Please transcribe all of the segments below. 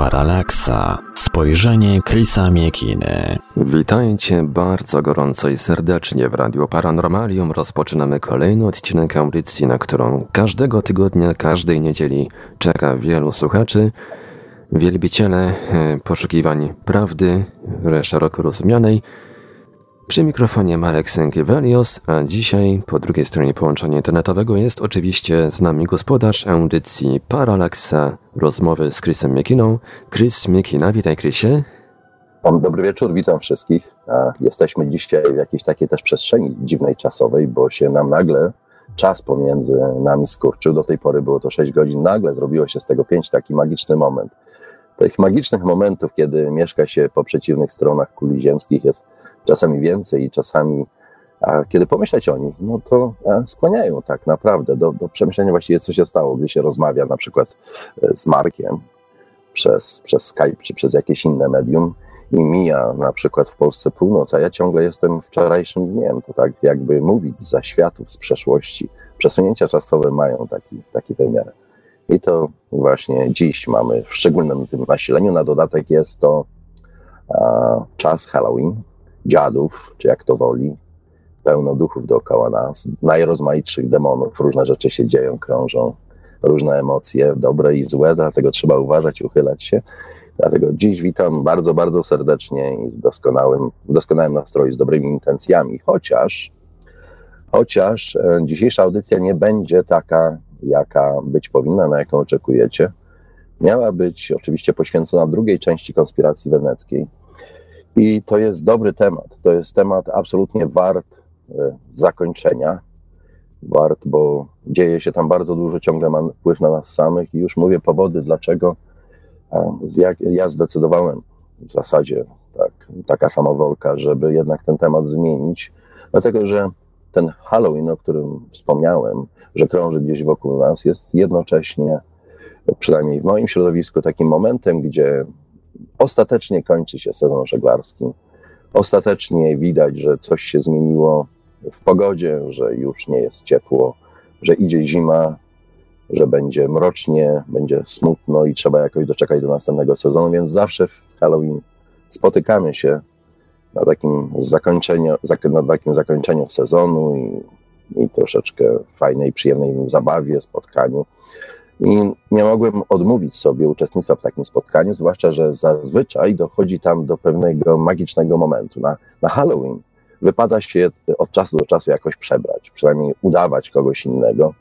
Paralaksa. Spojrzenie Chrisa Miekiny. Witajcie bardzo gorąco i serdecznie w Radio Paranormalium. Rozpoczynamy kolejny odcinek audycji, na którą każdego tygodnia, każdej niedzieli czeka wielu słuchaczy. Wielbiciele e, poszukiwań prawdy, szeroko rozumianej, przy mikrofonie Marek Sękiewelios, a dzisiaj po drugiej stronie połączenia internetowego jest oczywiście z nami gospodarz audycji Paralaksa, rozmowy z Chrisem Miekiną. Chris Miekina, witaj Chrisie. Dobry wieczór, witam wszystkich. Jesteśmy dzisiaj w jakiejś takiej też przestrzeni dziwnej czasowej, bo się nam nagle czas pomiędzy nami skurczył. Do tej pory było to 6 godzin, nagle zrobiło się z tego 5 taki magiczny moment. Tych magicznych momentów, kiedy mieszka się po przeciwnych stronach kuli ziemskich jest czasami więcej czasami, a kiedy pomyśleć o nich, no to e, skłaniają tak naprawdę do, do przemyślenia właściwie, co się stało, gdy się rozmawia na przykład e, z Markiem przez, przez Skype czy przez jakieś inne medium i mija na przykład w Polsce północ, a ja ciągle jestem wczorajszym dniem, to tak jakby mówić z zaświatów, z przeszłości. Przesunięcia czasowe mają taki, taki wymiar. I to właśnie dziś mamy w szczególnym tym nasileniu. Na dodatek jest to a, czas Halloween, dziadów, czy jak to woli, pełno duchów dookoła nas, najrozmaitszych demonów, różne rzeczy się dzieją, krążą, różne emocje, dobre i złe, dlatego trzeba uważać, uchylać się. Dlatego dziś witam bardzo, bardzo serdecznie i z doskonałym, doskonałym nastroju, z dobrymi intencjami, chociaż, chociaż e, dzisiejsza audycja nie będzie taka, jaka być powinna, na jaką oczekujecie. Miała być oczywiście poświęcona drugiej części konspiracji weneckiej, i to jest dobry temat. To jest temat absolutnie wart e, zakończenia. Wart, bo dzieje się tam bardzo dużo, ciągle ma wpływ na nas samych i już mówię powody, dlaczego ja zdecydowałem w zasadzie tak, taka samowolka, żeby jednak ten temat zmienić, dlatego że ten Halloween, o którym wspomniałem, że krąży gdzieś wokół nas, jest jednocześnie, przynajmniej w moim środowisku, takim momentem, gdzie Ostatecznie kończy się sezon żeglarski. Ostatecznie widać, że coś się zmieniło w pogodzie, że już nie jest ciepło, że idzie zima, że będzie mrocznie, będzie smutno i trzeba jakoś doczekać do następnego sezonu, więc zawsze w Halloween spotykamy się na takim zakończeniu, na takim zakończeniu sezonu i, i troszeczkę fajnej, przyjemnej zabawie, spotkaniu. I nie mogłem odmówić sobie uczestnictwa w takim spotkaniu, zwłaszcza, że zazwyczaj dochodzi tam do pewnego magicznego momentu. Na, na Halloween wypada się od czasu do czasu jakoś przebrać, przynajmniej udawać kogoś innego.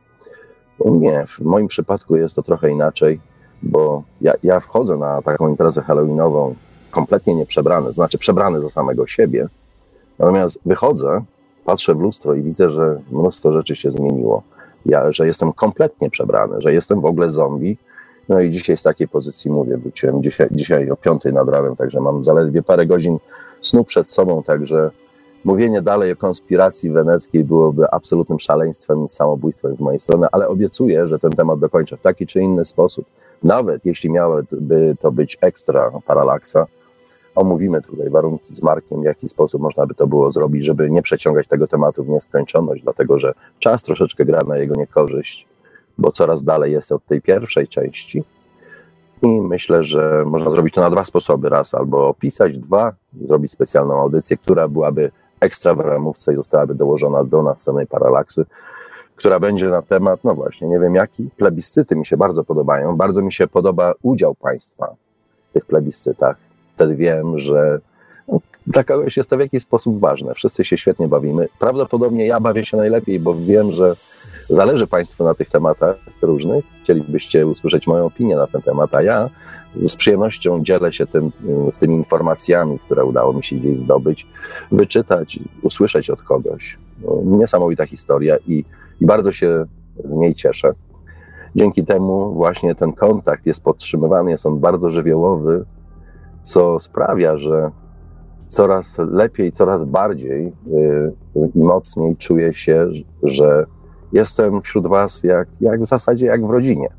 Nie, w moim przypadku jest to trochę inaczej, bo ja, ja wchodzę na taką imprezę halloweenową kompletnie nie przebrany, to znaczy przebrany za samego siebie, natomiast wychodzę, patrzę w lustro i widzę, że mnóstwo rzeczy się zmieniło ja, że jestem kompletnie przebrany, że jestem w ogóle zombie. No i dzisiaj z takiej pozycji mówię, wróciłem dzisiaj, dzisiaj o piątej nad ranem, także mam zaledwie parę godzin snu przed sobą, także mówienie dalej o konspiracji weneckiej byłoby absolutnym szaleństwem i samobójstwem z mojej strony, ale obiecuję, że ten temat dokończę w taki czy inny sposób. Nawet jeśli miałaby to być ekstra paralaksa, omówimy tutaj warunki z Markiem, w jaki sposób można by to było zrobić, żeby nie przeciągać tego tematu w nieskończoność, dlatego że czas troszeczkę gra na jego niekorzyść, bo coraz dalej jest od tej pierwszej części. I myślę, że można zrobić to na dwa sposoby. Raz albo opisać, dwa, zrobić specjalną audycję, która byłaby ekstra w ramówce i zostałaby dołożona do następnej paralaksy, która będzie na temat, no właśnie, nie wiem jaki, plebiscyty mi się bardzo podobają. Bardzo mi się podoba udział państwa w tych plebiscytach wtedy wiem, że dla kogoś jest to w jakiś sposób ważne. Wszyscy się świetnie bawimy. Prawdopodobnie ja bawię się najlepiej, bo wiem, że zależy Państwu na tych tematach różnych. Chcielibyście usłyszeć moją opinię na ten temat, a ja z przyjemnością dzielę się tym, z tymi informacjami, które udało mi się gdzieś zdobyć, wyczytać, usłyszeć od kogoś. No, niesamowita historia i, i bardzo się z niej cieszę. Dzięki temu właśnie ten kontakt jest podtrzymywany, jest on bardzo żywiołowy, co sprawia, że coraz lepiej, coraz bardziej y, i mocniej czuję się, że jestem wśród Was jak, jak w zasadzie jak w rodzinie.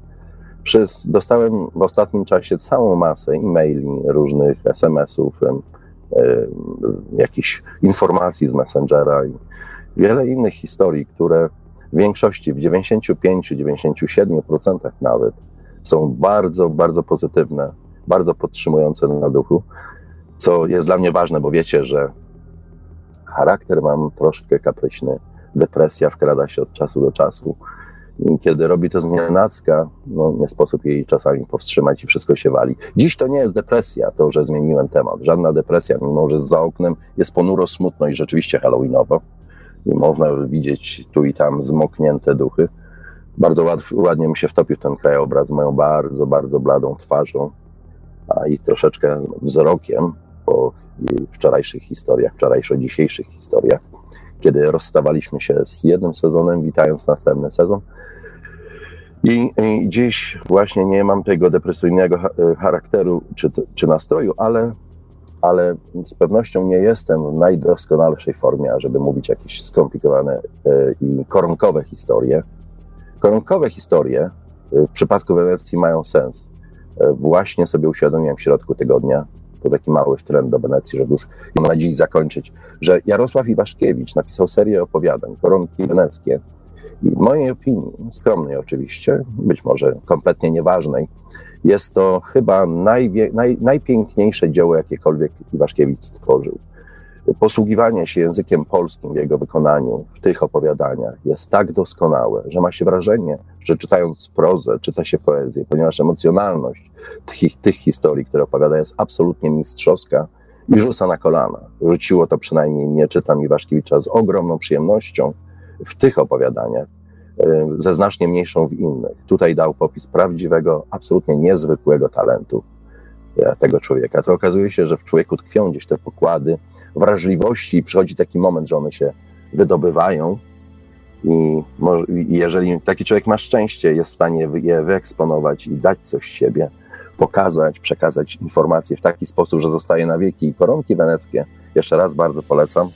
Przez, dostałem w ostatnim czasie całą masę e-maili, różnych SMS-ów, y, jakichś informacji z Messengera i wiele innych historii, które w większości, w 95-97% nawet są bardzo, bardzo pozytywne bardzo podtrzymujące na duchu, co jest dla mnie ważne, bo wiecie, że charakter mam troszkę kapryśny, depresja wkrada się od czasu do czasu. I kiedy robi to z nienacka, no nie sposób jej czasami powstrzymać i wszystko się wali. Dziś to nie jest depresja, to że zmieniłem temat. Żadna depresja, mimo że za oknem jest ponuro, smutno i rzeczywiście halloweenowo. I można widzieć tu i tam zmoknięte duchy. Bardzo ład, ładnie mi się wtopił ten krajobraz moją bardzo, bardzo bladą twarzą, a i troszeczkę wzrokiem po wczorajszych historiach, wczorajszo-dzisiejszych historiach, kiedy rozstawaliśmy się z jednym sezonem, witając następny sezon. I, I dziś właśnie nie mam tego depresyjnego charakteru czy, czy nastroju, ale, ale z pewnością nie jestem w najdoskonalszej formie, żeby mówić jakieś skomplikowane e, i koronkowe historie. Koronkowe historie e, w przypadku Wenecji mają sens. E, właśnie sobie uświadomiłem w środku tygodnia, to taki mały trend do Wenecji, żeby już na dziś zakończyć, że Jarosław Iwaszkiewicz napisał serię opowiadań, Koronki Weneckie. I w mojej opinii, skromnej oczywiście, być może kompletnie nieważnej, jest to chyba naj, najpiękniejsze dzieło, jakiekolwiek Iwaszkiewicz stworzył posługiwanie się językiem polskim w jego wykonaniu w tych opowiadaniach jest tak doskonałe, że ma się wrażenie, że czytając prozę, czyta się poezję, ponieważ emocjonalność tych, tych historii, które opowiada, jest absolutnie mistrzowska i rzuca na kolana. Rzuciło to przynajmniej nie czytam Iwaszkiewicza z ogromną przyjemnością w tych opowiadaniach, e, ze znacznie mniejszą w innych. Tutaj dał popis prawdziwego, absolutnie niezwykłego talentu tego człowieka. To okazuje się, że w człowieku tkwią gdzieś te pokłady wrażliwości i przychodzi taki moment, że one się wydobywają i jeżeli taki człowiek ma szczęście, jest w stanie je wyeksponować i dać coś z siebie, pokazać, przekazać informacje w taki sposób, że zostaje na wieki. I koronki weneckie, jeszcze raz bardzo polecam,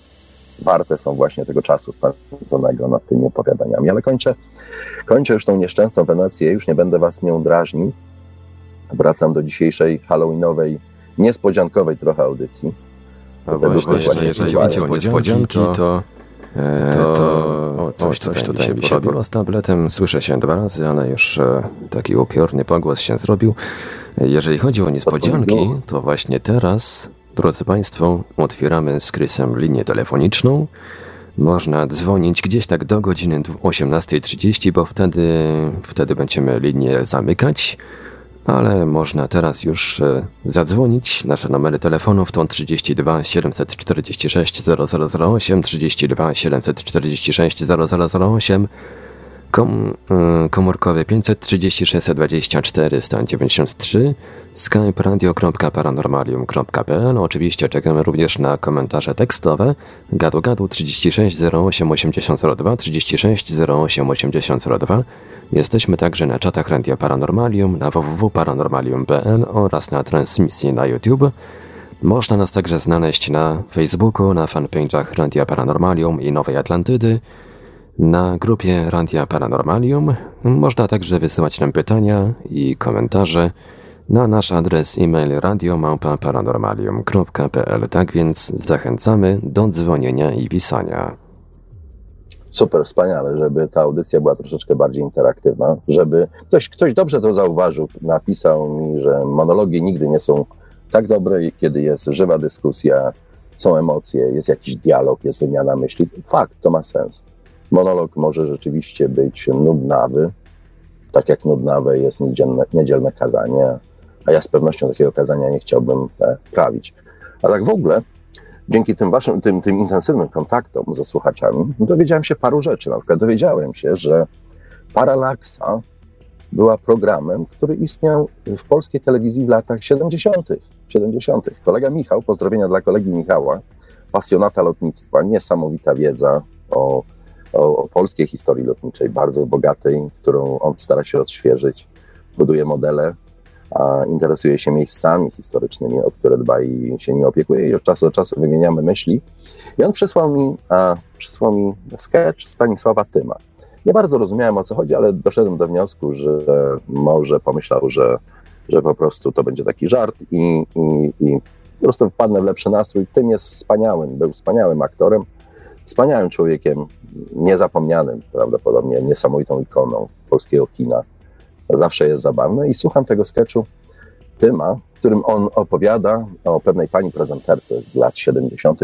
warte są właśnie tego czasu spędzonego nad tymi opowiadaniami. Ale kończę, kończę już tą nieszczęsną Wenecję, już nie będę was nią drażnił. Wracam do dzisiejszej halloweenowej, niespodziankowej trochę audycji. No właśnie, jeżeli, jeżeli będzie o niespodzianki, to... To, to o, coś, coś tutaj, tutaj mi się porobiło z tabletem. Słyszę się dwa razy, ale już e, taki upiorny pogłos się zrobił. Jeżeli chodzi o niespodzianki, to właśnie teraz, drodzy Państwo, otwieramy z Krysem linię telefoniczną. Można dzwonić gdzieś tak do godziny 18.30, bo wtedy, wtedy będziemy linię zamykać ale można teraz już e, zadzwonić. Nasze numery telefonów to 32 746 0008, 32 746 0008, kom, komórkowy 536 24 193, skype radio.paranormalium.pl. Oczywiście czekamy również na komentarze tekstowe. Gadu gadu 36 08 8002, 36 08 8002. Jesteśmy także na czatach Radia Paranormalium, na www.paranormalium.pl oraz na transmisji na YouTube. Można nas także znaleźć na Facebooku, na fanpage'ach Radia Paranormalium i Nowej Atlantydy, na grupie Radia Paranormalium. Można także wysyłać nam pytania i komentarze na nasz adres e-mail radiomałpa-paranormalium.pl. Tak więc zachęcamy do dzwonienia i pisania super wspaniale, żeby ta audycja była troszeczkę bardziej interaktywna, żeby ktoś, ktoś dobrze to zauważył, napisał mi, że monologi nigdy nie są tak dobre, kiedy jest żywa dyskusja, są emocje, jest jakiś dialog, jest wymiana myśli. Fakt, to ma sens. Monolog może rzeczywiście być nudnawy, tak jak nudnawe jest niedzielne, niedzielne kazanie, a ja z pewnością takiego kazania nie chciałbym e, prawić. A tak w ogóle dzięki tym waszym, tym, tym intensywnym kontaktom ze słuchaczami, dowiedziałem się paru rzeczy. Na przykład dowiedziałem się, że Paralaksa była programem, który istniał w polskiej telewizji w latach 70. 70. Kolega Michał, pozdrowienia dla kolegi Michała, pasjonata lotnictwa, niesamowita wiedza o, o, o polskiej historii lotniczej, bardzo bogatej, którą on stara się odświeżyć, buduje modele interesuje się miejscami historycznymi, o które dba i się nie opiekuje i od czasu do czasu wymieniamy myśli. I on przysłał mi, przysłał mi sketch Stanisława Tyma. Nie bardzo rozumiałem o co chodzi, ale doszedłem do wniosku, że może pomyślał, że, że po prostu to będzie taki żart i, i, i po prostu wpadnę w lepszy nastrój. Tym jest wspaniałym, był wspaniałym aktorem, wspaniałym człowiekiem, niezapomnianym prawdopodobnie, niesamowitą ikoną polskiego kina zawsze jest zabawne i słucham tego sketchu Tyma, w którym on opowiada o pewnej pani prezenterce z lat 70.,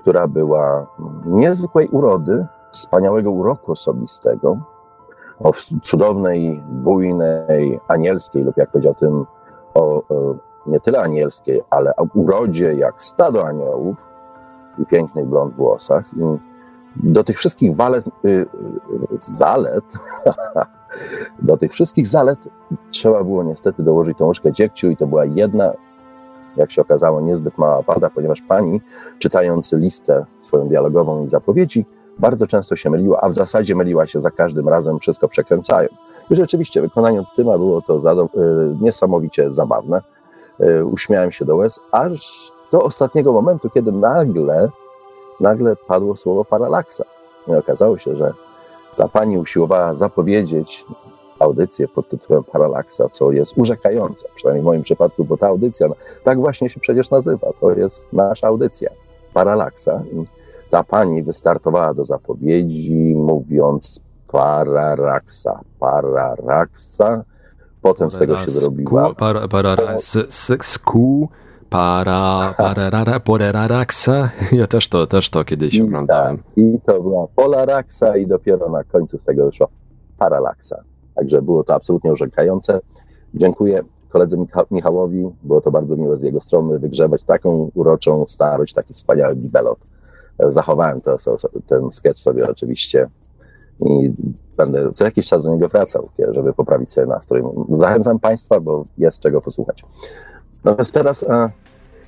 która była niezwykłej urody, wspaniałego uroku osobistego, o cudownej, bujnej, anielskiej, lub jak powiedział tym, o, o nie tyle anielskiej, ale o urodzie jak stado aniołów i pięknych blond włosach. I do tych wszystkich walet, y, y, zalet, do tych wszystkich zalet trzeba było niestety dołożyć tą łyżkę dziegciu i to była jedna, jak się okazało, niezbyt mała wada, ponieważ pani, czytając listę swoją dialogową i zapowiedzi, bardzo często się myliła, a w zasadzie myliła się za każdym razem, wszystko przekręcają. I rzeczywiście wykonanie Tyma było to y, niesamowicie zabawne. Y, uśmiałem się do łez, aż do ostatniego momentu, kiedy nagle, nagle padło słowo paralaksa. I okazało się, że ta pani usiłowała zapowiedzieć audycję pod tytułem Paralaksa, co jest urzekające, przynajmniej w moim przypadku, bo ta audycja, no, tak właśnie się przecież nazywa, to jest nasza audycja, Paralaksa. Ta pani wystartowała do zapowiedzi, mówiąc Pararaksa, Pararaksa, potem z tego się zrobiła... Para, para, sku, para, para, poreraraksa. Ja też to, też to kiedyś oglądałem. Tak, I to była Polaraksa i dopiero na końcu z tego wyszła Paralaksa. Także było to absolutnie urzekające. Dziękuję koledze Michałowi, było to bardzo miłe z jego strony wygrzebać taką uroczą starość, taki wspaniały bibelot. Zachowałem to, ten sketch sobie oczywiście i będę co jakiś czas do niego wracał, żeby poprawić sobie nastrój. Zachęcam Państwa, bo jest czego posłuchać. Natomiast teraz e,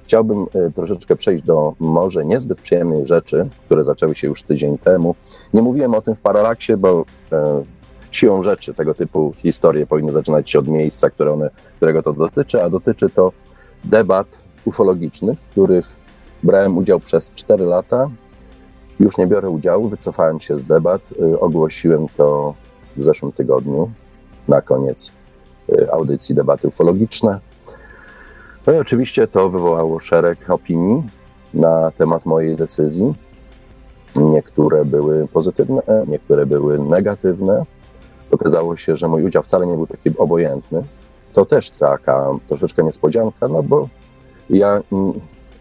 chciałbym e, troszeczkę przejść do może niezbyt przyjemnych rzeczy, które zaczęły się już tydzień temu. Nie mówiłem o tym w Paralaksie, bo e, siłą rzeczy tego typu historie powinny zaczynać się od miejsca, które one, którego to dotyczy, a dotyczy to debat ufologicznych, w których brałem udział przez 4 lata. Już nie biorę udziału, wycofałem się z debat, y, ogłosiłem to w zeszłym tygodniu, na koniec audycji debaty ufologiczne. No i oczywiście to wywołało szereg opinii na temat mojej decyzji. Niektóre były pozytywne, niektóre były negatywne. Okazało się, że mój udział wcale nie był taki obojętny. To też taka troszeczkę niespodzianka, no bo ja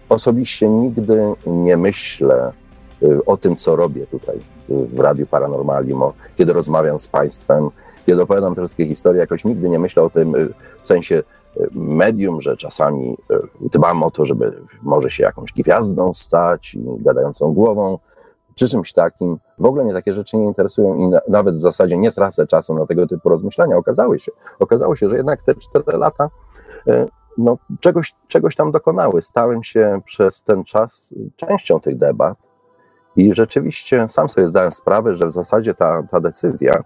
osobiście nigdy nie myślę y, o tym, co robię tutaj w Radiu Paranormalium, kiedy rozmawiam z Państwem, kiedy opowiadam te wszystkie historie, jakoś nigdy nie myślę o tym y, w sensie medium, że czasami dbam o to, żeby może się jakąś gwiazdą stać, gadającą głową, czy czymś takim. W ogóle mnie takie rzeczy nie interesują i na, nawet w zasadzie nie tracę czasu na tego typu rozmyślania. Okazało się, okazało się, że jednak te cztery lata e, no, czegoś, czegoś tam dokonały. Stałem się przez ten czas częścią tych debat i rzeczywiście sam sobie zdałem sprawę, że w zasadzie ta, ta decyzja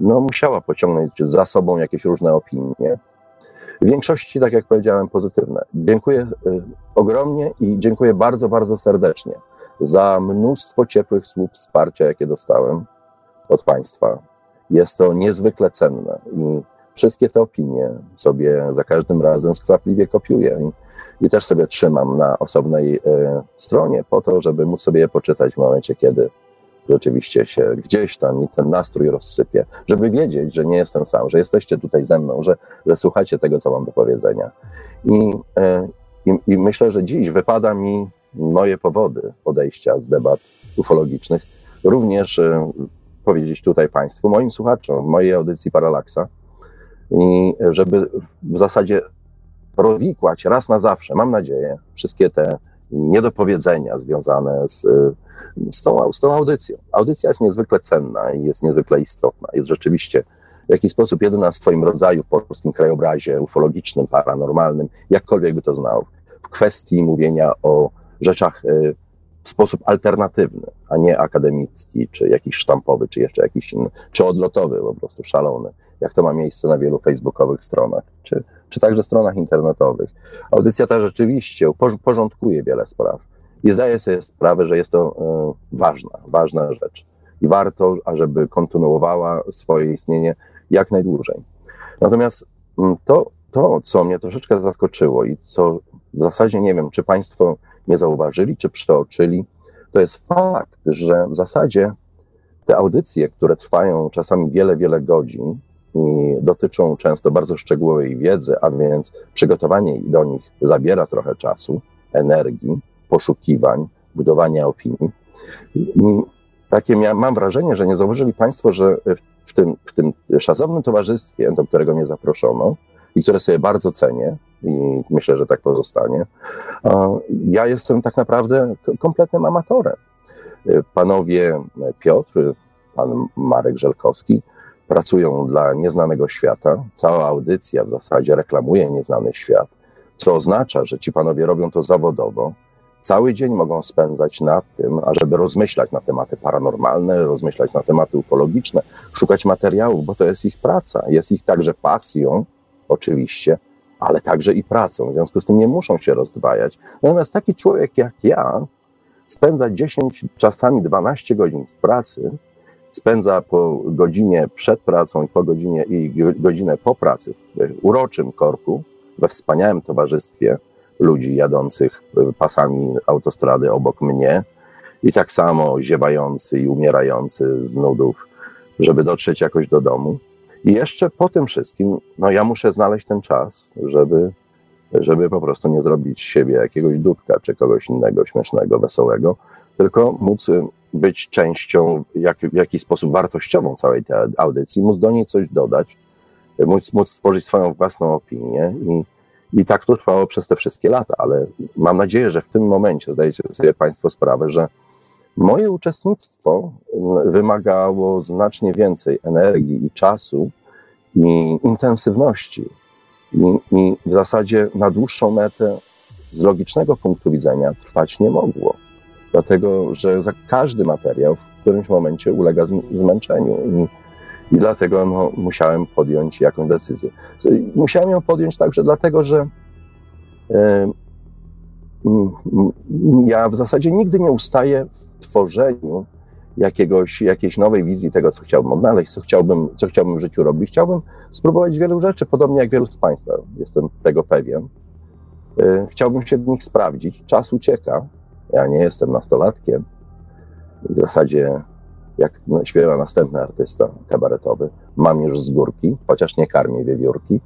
no, musiała pociągnąć za sobą jakieś różne opinie. W większości, tak jak powiedziałem, pozytywne. Dziękuję y, ogromnie i dziękuję bardzo, bardzo serdecznie za mnóstwo ciepłych słów wsparcia, jakie dostałem od Państwa. Jest to niezwykle cenne i wszystkie te opinie sobie za każdym razem skwapliwie kopiuję i, i też sobie trzymam na osobnej y, stronie po to, żeby móc sobie je poczytać w momencie, kiedy rzeczywiście się gdzieś tam mi ten nastrój rozsypie, żeby wiedzieć, że nie jestem sam, że jesteście tutaj ze mną, że, że słuchacie tego, co mam do powiedzenia. I, y, i, I myślę, że dziś wypada mi moje powody odejścia z debat ufologicznych, również e, powiedzieć tutaj Państwu, moim słuchaczom, mojej audycji Paralaksa i żeby w zasadzie rozwikłać raz na zawsze, mam nadzieję, wszystkie te niedopowiedzenia związane z, z, tą, z tą audycją. Audycja jest niezwykle cenna i jest niezwykle istotna. Jest rzeczywiście w jakiś sposób jedyna w swoim rodzaju w polskim krajobrazie ufologicznym, paranormalnym, jakkolwiek by to znał, w kwestii mówienia o rzeczach e, w sposób alternatywny, a nie akademicki, czy jakiś sztampowy, czy jeszcze jakiś inny, czy odlotowy, po prostu szalony, jak to ma miejsce na wielu facebookowych stronach, czy, czy także stronach internetowych. Audycja ta rzeczywiście porządkuje wiele spraw i zdaje sobie sprawę, że jest to y, ważna, ważna rzecz i warto, ażeby kontynuowała swoje istnienie jak najdłużej. Natomiast mm, to, to, co mnie troszeczkę zaskoczyło i co w zasadzie nie wiem, czy Państwo nie zauważyli czy przeoczyli, to jest fakt, że w zasadzie te audycje, które trwają czasami wiele, wiele godzin, i dotyczą często bardzo szczegółowej wiedzy, a więc przygotowanie do nich zabiera trochę czasu, energii, poszukiwań, budowania opinii. Takie mam wrażenie, że nie zauważyli Państwo, że w tym, w tym szacownym towarzystwie, do którego mnie zaproszono i które sobie bardzo cenię i myślę, że tak pozostanie, ja jestem tak naprawdę kompletnym amatorem. Panowie Piotr, pan Marek Żelkowski pracują dla nieznanego świata. Cała audycja w zasadzie reklamuje nieznany świat, co oznacza, że ci panowie robią to zawodowo. Cały dzień mogą spędzać nad tym, ażeby rozmyślać na tematy paranormalne, rozmyślać na tematy ufologiczne, szukać materiałów, bo to jest ich praca. Jest ich także pasją, oczywiście, ale także i pracą. W związku z tym nie muszą się rozdwajać. Natomiast taki człowiek jak ja spędza 10, czasami 12 godzin w pracy, spędza po godzinie przed pracą i po godzinie i godzinę po pracy w uroczym korku, we wspaniałym towarzystwie ludzi jadących pasami autostrady obok mnie i tak samo ziewający i umierający z nudów, żeby dotrzeć jakoś do domu. I jeszcze po tym wszystkim, no ja muszę znaleźć ten czas, żeby, żeby po prostu nie zrobić z siebie jakiegoś dudka czy kogoś innego śmiesznego, wesołego, tylko móc być częścią jak, w jakiś sposób wartościową całej tej audycji, móc do niej coś dodać, móc, móc stworzyć swoją własną opinię i, i tak to trwało przez te wszystkie lata, ale mam nadzieję, że w tym momencie zdajecie sobie Państwo sprawę, że moje uczestnictwo wymagało znacznie więcej energii i czasu intensywności. I, I w zasadzie na dłuższą metę z logicznego punktu widzenia trwać nie mogło dlatego że za każdy materiał w którymś momencie ulega zmęczeniu i, i dlatego no, musiałem podjąć jakąś decyzję. Musiałem ją podjąć także dlatego, że e, ja w zasadzie nigdy nie ustaję w tworzeniu jakiegoś, jakiejś nowej wizji tego, co chciałbym odnaleźć, co chciałbym, co chciałbym w życiu robić. Chciałbym spróbować wielu rzeczy, podobnie jak wielu z Państwa, jestem tego pewien. E, chciałbym się w nich sprawdzić. Czas ucieka, ja nie jestem nastolatkiem. W zasadzie, jak śpiewa następny artysta kabaretowy, mam już z górki, chociaż nie karmię wiewiórki,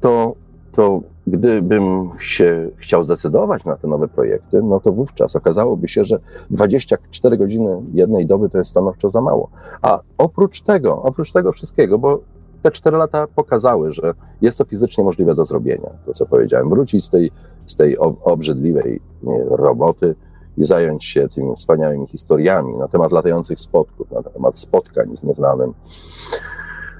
to, to gdybym się chciał zdecydować na te nowe projekty, no to wówczas okazałoby się, że 24 godziny jednej doby to jest stanowczo za mało. A oprócz tego, oprócz tego wszystkiego, bo te cztery lata pokazały, że jest to fizycznie możliwe do zrobienia. To, co powiedziałem, wrócić z tej, z tej obrzydliwej roboty i zająć się tymi wspaniałymi historiami na temat latających spotków, na temat spotkań z nieznanym,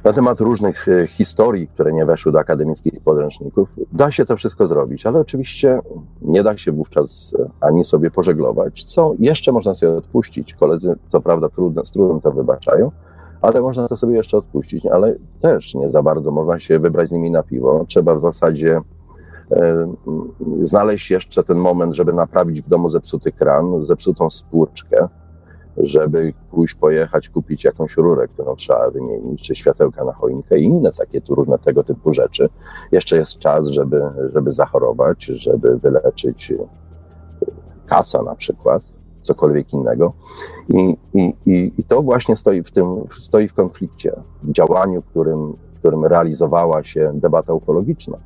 na temat różnych e, historii, które nie weszły do akademickich podręczników. Da się to wszystko zrobić, ale oczywiście nie da się wówczas e, ani sobie pożeglować, co jeszcze można sobie odpuścić. Koledzy, co prawda, trudno, z trudem to wybaczają, ale można to sobie jeszcze odpuścić, ale też nie za bardzo można się wybrać z nimi na piwo. Trzeba w zasadzie e, znaleźć jeszcze ten moment, żeby naprawić w domu zepsuty kran, zepsutą spłuczkę, żeby pójść, pojechać, kupić jakąś rurę, którą trzeba wymienić, czy światełka na choinkę i inne takie tu różne tego typu rzeczy. Jeszcze jest czas, żeby, żeby zachorować, żeby wyleczyć kaca na przykład cokolwiek innego. I, i, i to właśnie stoi w tym, stoi w konflikcie, w działaniu, którym, którym realizowała się debata ufologiczna.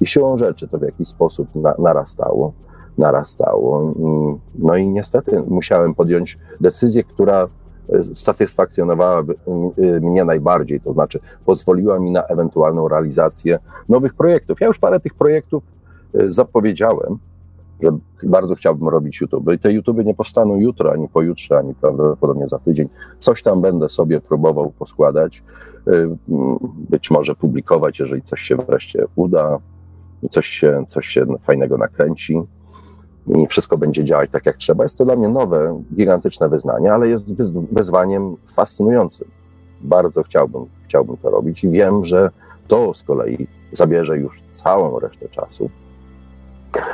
I siłą rzeczy to w jakiś sposób na, narastało, narastało. No i niestety musiałem podjąć decyzję, która e, satysfakcjonowała e, mnie najbardziej, to znaczy pozwoliła mi na ewentualną realizację nowych projektów. Ja już parę tych projektów e, zapowiedziałem, że bardzo chciałbym robić YouTube. I te YouTube nie powstaną jutro, ani pojutrze, ani prawdopodobnie za tydzień. Coś tam będę sobie próbował poskładać, y, być może publikować, jeżeli coś się wreszcie uda, coś się, coś się fajnego nakręci i wszystko będzie działać tak, jak trzeba. Jest to dla mnie nowe, gigantyczne wyznanie, ale jest wyzwaniem fascynującym. Bardzo chciałbym, chciałbym to robić i wiem, że to z kolei zabierze już całą resztę czasu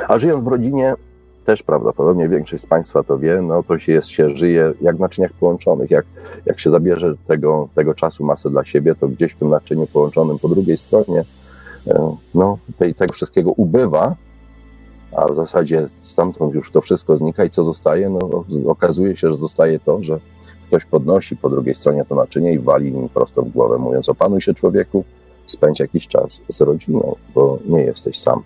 a żyjąc w rodzinie, też prawdopodobnie większość z Państwa to wie, no to się, jest, się żyje jak w naczyniach połączonych. Jak, jak się zabierze tego, tego czasu masę dla siebie, to gdzieś w tym naczyniu połączonym po drugiej stronie e, no, tej, tego wszystkiego ubywa, a w zasadzie stamtąd już to wszystko znika i co zostaje? No, okazuje się, że zostaje to, że ktoś podnosi po drugiej stronie to naczynie i wali nim prosto w głowę, mówiąc: Opanuj się, człowieku, spędź jakiś czas z rodziną, bo nie jesteś sam.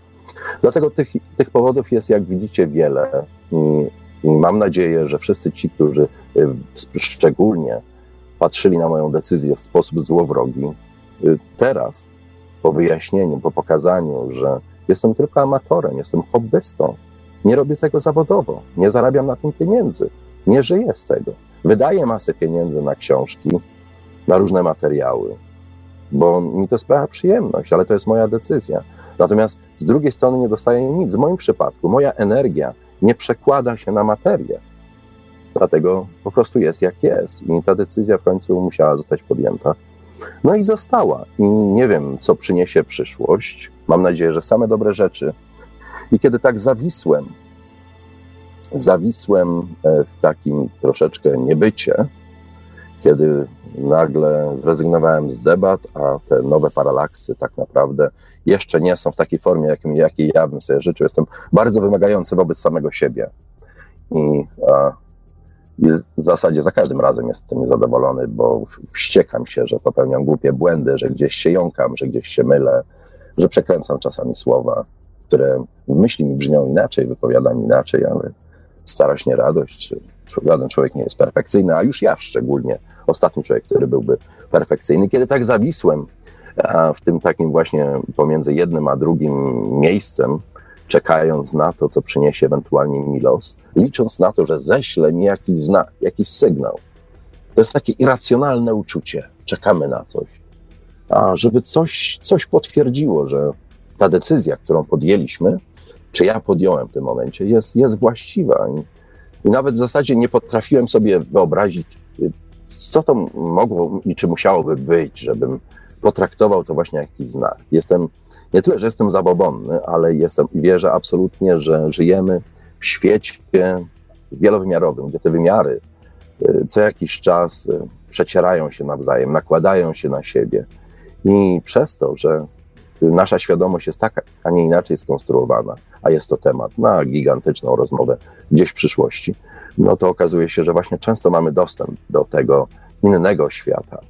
Dlatego tych, tych powodów jest, jak widzicie, wiele. I, I mam nadzieję, że wszyscy ci, którzy y, szczególnie patrzyli na moją decyzję w sposób złowrogi, y, teraz, po wyjaśnieniu, po pokazaniu, że jestem tylko amatorem, jestem hobbystą, nie robię tego zawodowo, nie zarabiam na tym pieniędzy, nie żyję z tego. Wydaję masę pieniędzy na książki, na różne materiały, bo mi to sprawia przyjemność, ale to jest moja decyzja. Natomiast z drugiej strony nie dostaję nic. W moim przypadku moja energia nie przekłada się na materię. Dlatego po prostu jest jak jest. I ta decyzja w końcu musiała zostać podjęta. No i została. I nie wiem, co przyniesie przyszłość. Mam nadzieję, że same dobre rzeczy. I kiedy tak zawisłem, zawisłem e, w takim troszeczkę niebycie, kiedy nagle zrezygnowałem z debat, a te nowe paralaksy tak naprawdę jeszcze nie są w takiej formie, jakiej, jakiej ja bym sobie życzył. Jestem bardzo wymagający wobec samego siebie. I, a, I w zasadzie za każdym razem jestem niezadowolony, bo wściekam się, że popełniam głupie błędy, że gdzieś się jąkam, że gdzieś się mylę, że przekręcam czasami słowa, które w myśli mi brzmią inaczej, wypowiadam inaczej, ale starość, nie radość, żaden człowiek nie jest perfekcyjny, a już ja szczególnie, ostatni człowiek, który byłby perfekcyjny. Kiedy tak zawisłem w tym takim właśnie pomiędzy jednym a drugim miejscem, czekając na to, co przyniesie ewentualnie mi los, licząc na to, że ześle mi jakiś znak, jakiś sygnał. To jest takie irracjonalne uczucie. Czekamy na coś. A żeby coś, coś potwierdziło, że ta decyzja, którą podjęliśmy, czy ja podjąłem w tym momencie, jest, jest właściwa. I nawet w zasadzie nie potrafiłem sobie wyobrazić, co to mogło i czy musiałoby być, żebym potraktował to właśnie jak jakiś znak. Jestem, nie tyle, że jestem zabobonny, ale jestem i wierzę absolutnie, że żyjemy w świecie wielowymiarowym, gdzie te wymiary y, co jakiś czas y, przecierają się nawzajem, nakładają się na siebie. I przez to, że nasza świadomość jest tak, a nie inaczej skonstruowana, a jest to temat na gigantyczną rozmowę gdzieś w przyszłości, no to okazuje się, że właśnie często mamy dostęp do tego innego świata,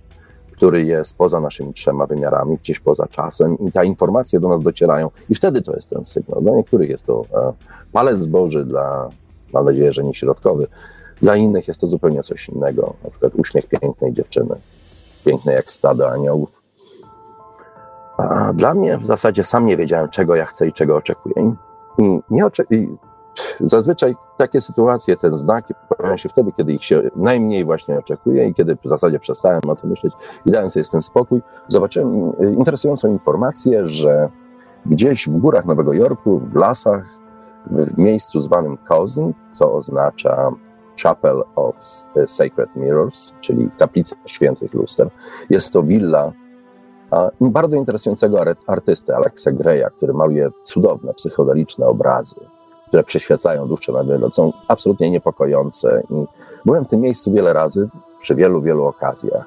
który jest poza naszymi trzema wymiarami, gdzieś poza czasem i te informacje do nas docierają. I wtedy to jest ten sygnał. Dla niektórych jest to e, palec Boży, dla, mam nadzieję, że nie środkowy, dla innych jest to zupełnie coś innego, na przykład uśmiech pięknej dziewczyny, pięknej jak stado aniołów, a dla mnie w zasadzie sam nie wiedziałem, czego ja chcę i czego oczekuję. I, nie ocze- i zazwyczaj takie sytuacje, ten znak pojawiają się wtedy, kiedy ich się najmniej właśnie oczekuje i kiedy w zasadzie przestałem o tym myśleć i dałem sobie z tym spokój. Zobaczyłem interesującą informację, że gdzieś w górach Nowego Jorku, w lasach, w miejscu zwanym Cousin, co oznacza Chapel of Sacred Mirrors, czyli kaplica świętych luster, jest to willa bardzo interesującego artysty, Alexa Greya, który maluje cudowne, psychodeliczne obrazy, które prześwietlają duszę na wiele, są absolutnie niepokojące. I byłem w tym miejscu wiele razy, przy wielu, wielu okazjach,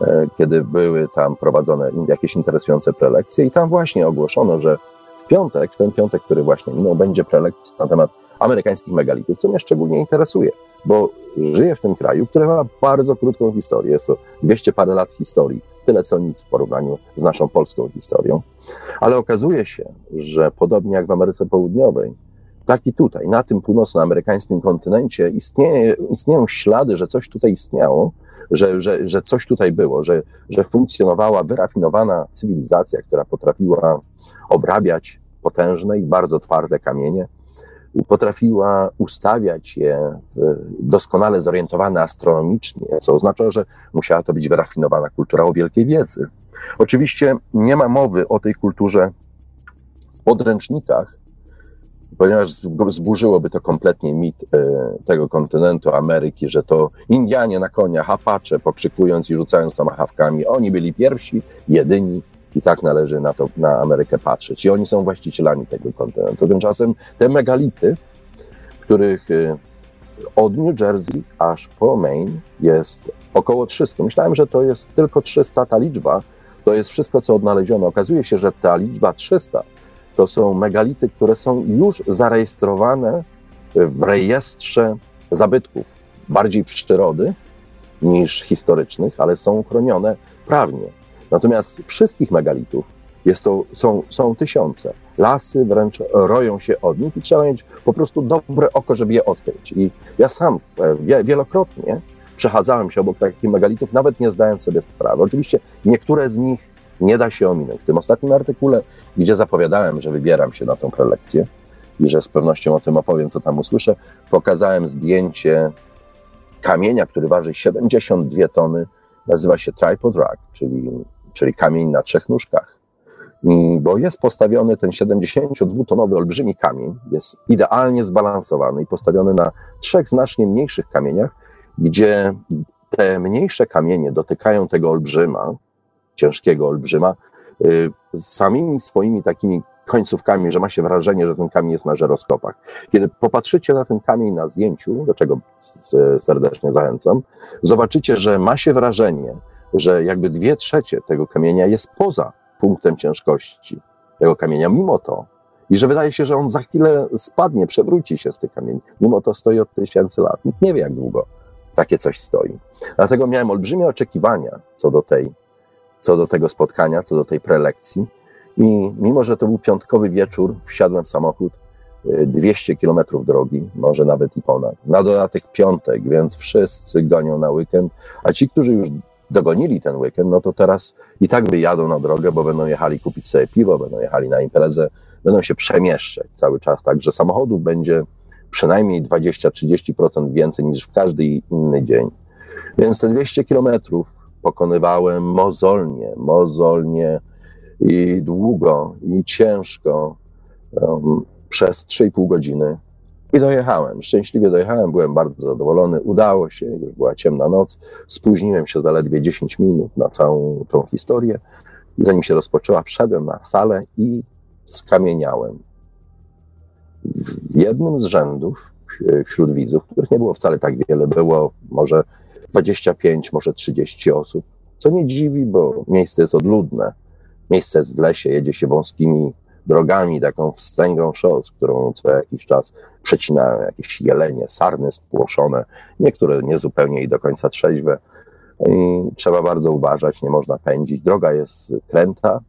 e, kiedy były tam prowadzone jakieś interesujące prelekcje i tam właśnie ogłoszono, że w piątek, w ten piątek, który właśnie minął, będzie prelekcja na temat amerykańskich megalitów, co mnie szczególnie interesuje, bo żyję w tym kraju, który ma bardzo krótką historię, jest to 200 parę lat historii, tyle co nic w porównaniu z naszą polską historią. Ale okazuje się, że podobnie jak w Ameryce Południowej, tak i tutaj, na tym północnoamerykańskim kontynencie istnieje, istnieją ślady, że coś tutaj istniało, że, że, że coś tutaj było, że, że funkcjonowała wyrafinowana cywilizacja, która potrafiła obrabiać potężne i bardzo twarde kamienie, potrafiła ustawiać je doskonale zorientowane astronomicznie, co oznacza, że musiała to być wyrafinowana kultura o wielkiej wiedzy. Oczywiście nie ma mowy o tej kulturze w podręcznikach, ponieważ zburzyłoby to kompletnie mit e, tego kontynentu Ameryki, że to Indianie na koniach, Apache, pokrzykując i rzucając tomahawkami, oni byli pierwsi, jedyni, i tak należy na to, na Amerykę patrzeć. I oni są właścicielami tego kontynentu. Tymczasem te megality, których y, od New Jersey aż po Maine jest około 300. Myślałem, że to jest tylko 300 ta liczba. To jest wszystko, co odnaleziono. Okazuje się, że ta liczba 300 to są megality, które są już zarejestrowane w rejestrze zabytków bardziej przyrody niż historycznych, ale są chronione prawnie. Natomiast wszystkich megalitów jest to, są, są tysiące. Lasy wręcz roją się od nich i trzeba mieć po prostu dobre oko, żeby je odkryć. I ja sam e, wielokrotnie przechadzałem się obok takich megalitów, nawet nie zdając sobie sprawy. Oczywiście niektóre z nich nie da się ominąć. W tym ostatnim artykule, gdzie zapowiadałem, że wybieram się na tą prelekcję i że z pewnością o tym opowiem, co tam usłyszę, pokazałem zdjęcie kamienia, który waży 72 tony, nazywa się tripod rock, czyli, czyli kamień na trzech nóżkach. Bo jest postawiony ten 72-tonowy olbrzymi kamień, jest idealnie zbalansowany i postawiony na trzech znacznie mniejszych kamieniach, gdzie te mniejsze kamienie dotykają tego olbrzyma, ciężkiego olbrzyma, y, samymi swoimi takimi końcówkami, że ma się wrażenie, że ten kamień jest na żeroskopach. Kiedy popatrzycie na ten kamień na zdjęciu, do czego serdecznie zachęcam, zobaczycie, że ma się wrażenie, że jakby dwie trzecie tego kamienia jest poza punktem ciężkości tego kamienia, mimo to, i że wydaje się, że on za chwilę spadnie, przewróci się z tych kamieni. Mimo to stoi od tysięcy lat. Nikt nie wie, jak długo takie coś stoi. Dlatego miałem olbrzymie oczekiwania co do tej, co do tego spotkania, co do tej prelekcji. I mimo, że to był piątkowy wieczór, wsiadłem w samochód 200 y, kilometrów drogi, może nawet i ponad. Na dodatek piątek, więc wszyscy gonią na weekend, a ci, którzy już dogonili ten weekend, no to teraz i tak wyjadą na drogę, bo będą jechali kupić sobie piwo, będą jechali na imprezę, będą się przemieszczać cały czas, także samochodów będzie przynajmniej 20-30% więcej niż w każdy inny dzień. Więc te 200 kilometrów pokonywałem mozolnie, mozolnie i długo, i ciężko um, przez 3,5 godziny. I dojechałem. Szczęśliwie dojechałem, byłem bardzo zadowolony. Udało się, już była ciemna noc. Spóźniłem się zaledwie 10 minut na całą tą historię. Zanim się rozpoczęła, wszedłem na salę i skamieniałem w jednym z rzędów wśród widzów, których nie było wcale tak wiele, było może 25, może 30 osób, co nie dziwi, bo miejsce jest odludne. Miejsce jest w lesie, jedzie się wąskimi drogami, taką wstęgą szos, którą co jakiś czas przecinają jakieś jelenie, sarny spłoszone, niektóre niezupełnie i do końca trzeźwe. I trzeba bardzo uważać, nie można pędzić. Droga jest kręta,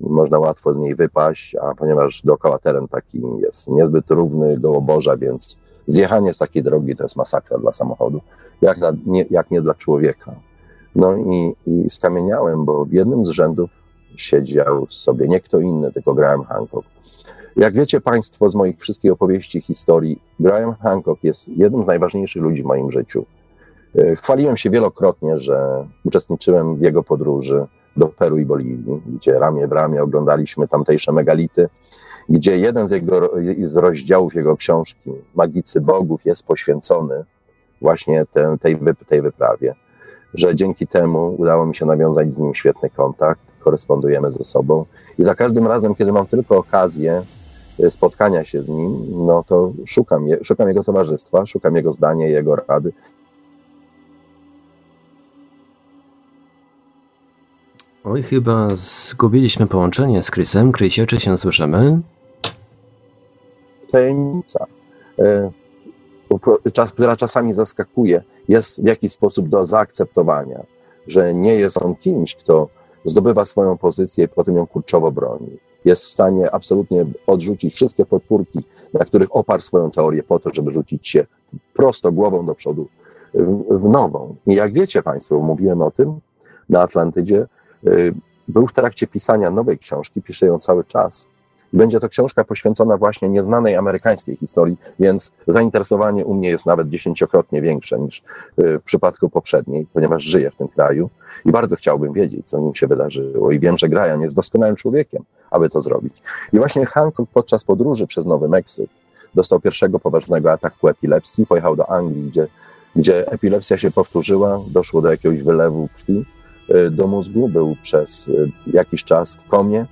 można łatwo z niej wypaść, a ponieważ dookoła teren taki jest niezbyt równy, gołoborza, więc zjechanie z takiej drogi to jest masakra dla samochodu, jak, na, nie, jak nie dla człowieka. No i, i skamieniałem, bo w jednym z rzędów siedział sobie nie kto inny, tylko Graham Hancock. Jak wiecie Państwo z moich wszystkich opowieści, historii, Graham Hancock jest jednym z najważniejszych ludzi w moim życiu. E, chwaliłem się wielokrotnie, że uczestniczyłem w jego podróży, do Peru i Boliwii, gdzie ramię w ramię oglądaliśmy tamtejsze megality, gdzie jeden z, jego, z rozdziałów jego książki, Magicy Bogów, jest poświęcony właśnie te, tej, tej wyprawie. Że dzięki temu udało mi się nawiązać z nim świetny kontakt, korespondujemy ze sobą i za każdym razem, kiedy mam tylko okazję e, spotkania się z nim, no to szukam, je, szukam jego towarzystwa, szukam jego zdania, jego rady Oj, chyba zgubiliśmy połączenie z Chrisem. Chrisie, czy się słyszymy? Tajemnica, e, która czasami zaskakuje, jest w jakiś sposób do zaakceptowania, że nie jest on kimś, kto zdobywa swoją pozycję i potem ją kurczowo broni. Jest w stanie absolutnie odrzucić wszystkie podpórki, na których oparł swoją teorię po to, żeby rzucić się prosto głową do przodu w nową. I jak wiecie Państwo, mówiłem o tym na Atlantydzie, Y, był w trakcie pisania nowej książki, pisze ją cały czas. Będzie to książka poświęcona właśnie nieznanej amerykańskiej historii, więc zainteresowanie u mnie jest nawet dziesięciokrotnie większe niż y, w przypadku poprzedniej, ponieważ żyję w tym kraju i bardzo chciałbym wiedzieć, co nim się wydarzyło. I wiem, że Grajan jest doskonałym człowiekiem, aby to zrobić. I właśnie Hancock podczas podróży przez Nowy Meksyk dostał pierwszego poważnego ataku epilepsji, pojechał do Anglii, gdzie, gdzie epilepsja się powtórzyła, doszło do jakiegoś wylewu krwi E, do mózgu, był przez e, jakiś czas w komie.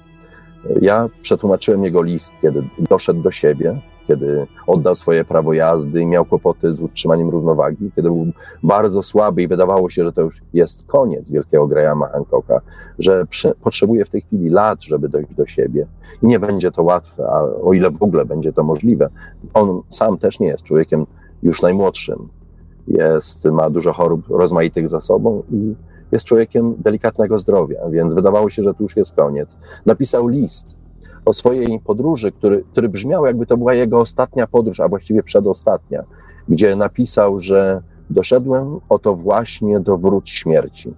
Ja przetłumaczyłem jego list, kiedy doszedł do siebie, kiedy oddał swoje prawo jazdy i miał kłopoty z utrzymaniem równowagi, kiedy był bardzo słaby i wydawało się, że to już jest koniec wielkiego Grahama Hancocka, że potrzebuje w tej chwili lat, żeby dojść do siebie i nie będzie to łatwe, a o ile w ogóle będzie to możliwe. On sam też nie jest człowiekiem już najmłodszym, jest, ma dużo chorób rozmaitych za sobą i jest człowiekiem delikatnego zdrowia, więc wydawało się, że tu już jest koniec. Napisał list o swojej podróży, który, który brzmiał, jakby to była jego ostatnia podróż, a właściwie przedostatnia, gdzie napisał, że doszedłem oto właśnie do wrót śmierci.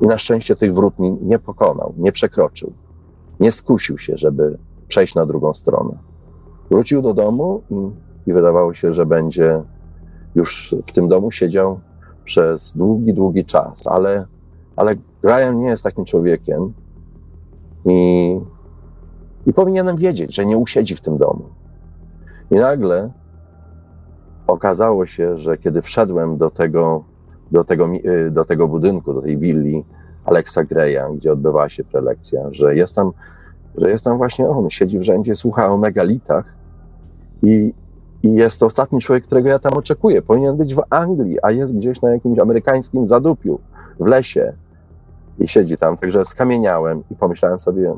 I na szczęście tych wrót nie, pokonał, nie przekroczył, nie skusił się, żeby przejść na drugą stronę. Wrócił do domu i, i wydawało się, że będzie już w tym domu siedział przez długi, długi czas, ale, ale Ryan nie jest takim człowiekiem i, i powinienem wiedzieć, że nie usiedzi w tym domu. I nagle okazało się, że kiedy wszedłem do tego, do tego, do tego budynku, do tej willi Alexa Greya, gdzie odbywała się prelekcja, że jest tam, że jest tam właśnie on, siedzi w rzędzie, słucha o megalitach i, i jest to ostatni człowiek, którego ja tam oczekuję. Powinien być w Anglii, a jest gdzieś na jakimś amerykańskim zadupiu, w lesie i siedzi tam. Także skamieniałem i pomyślałem sobie,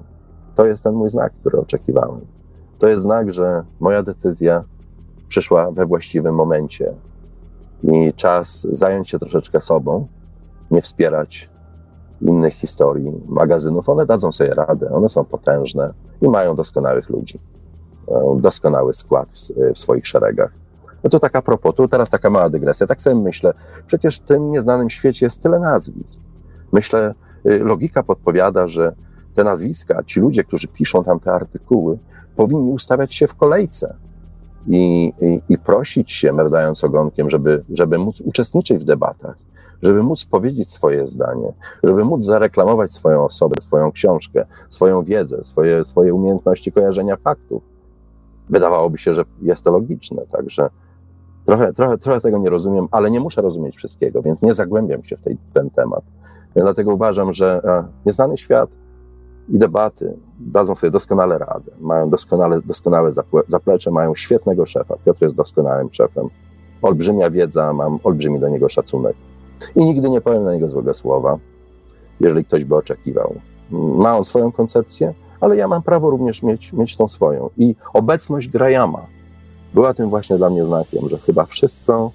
to jest ten mój znak, który oczekiwałem. To jest znak, że moja decyzja przyszła we właściwym momencie i czas zająć się troszeczkę sobą, nie wspierać innych historii, magazynów. One dadzą sobie radę, one są potężne i mają doskonałych ludzi, doskonały skład w, w swoich szeregach. No to taka propos, tu teraz taka mała dygresja. Tak sobie myślę, przecież w tym nieznanym świecie jest tyle nazwisk. Myślę, y, logika podpowiada, że te nazwiska, ci ludzie, którzy piszą tam te artykuły, powinni ustawiać się w kolejce i, i, i prosić się, merdając ogonkiem, żeby, żeby móc uczestniczyć w debatach, żeby móc powiedzieć swoje zdanie, żeby móc zareklamować swoją osobę, swoją książkę, swoją wiedzę, swoje, swoje umiejętności kojarzenia faktów. Wydawałoby się, że jest to logiczne, także trochę, trochę, trochę tego nie rozumiem, ale nie muszę rozumieć wszystkiego, więc nie zagłębiam się w, tej, ten temat. Dlatego uważam, że e, nieznany świat i debaty dadzą sobie doskonale radę. Mają doskonale, doskonałe zaplecze, mają świetnego szefa. Piotr jest doskonałym szefem. Olbrzymia wiedza, mam olbrzymi do niego szacunek. I nigdy nie powiem na niego złego słowa, jeżeli ktoś by oczekiwał. Ma on swoją koncepcję, ale ja mam prawo również mieć, mieć tą swoją. I obecność Grajama była tym właśnie dla mnie znakiem, że chyba wszystko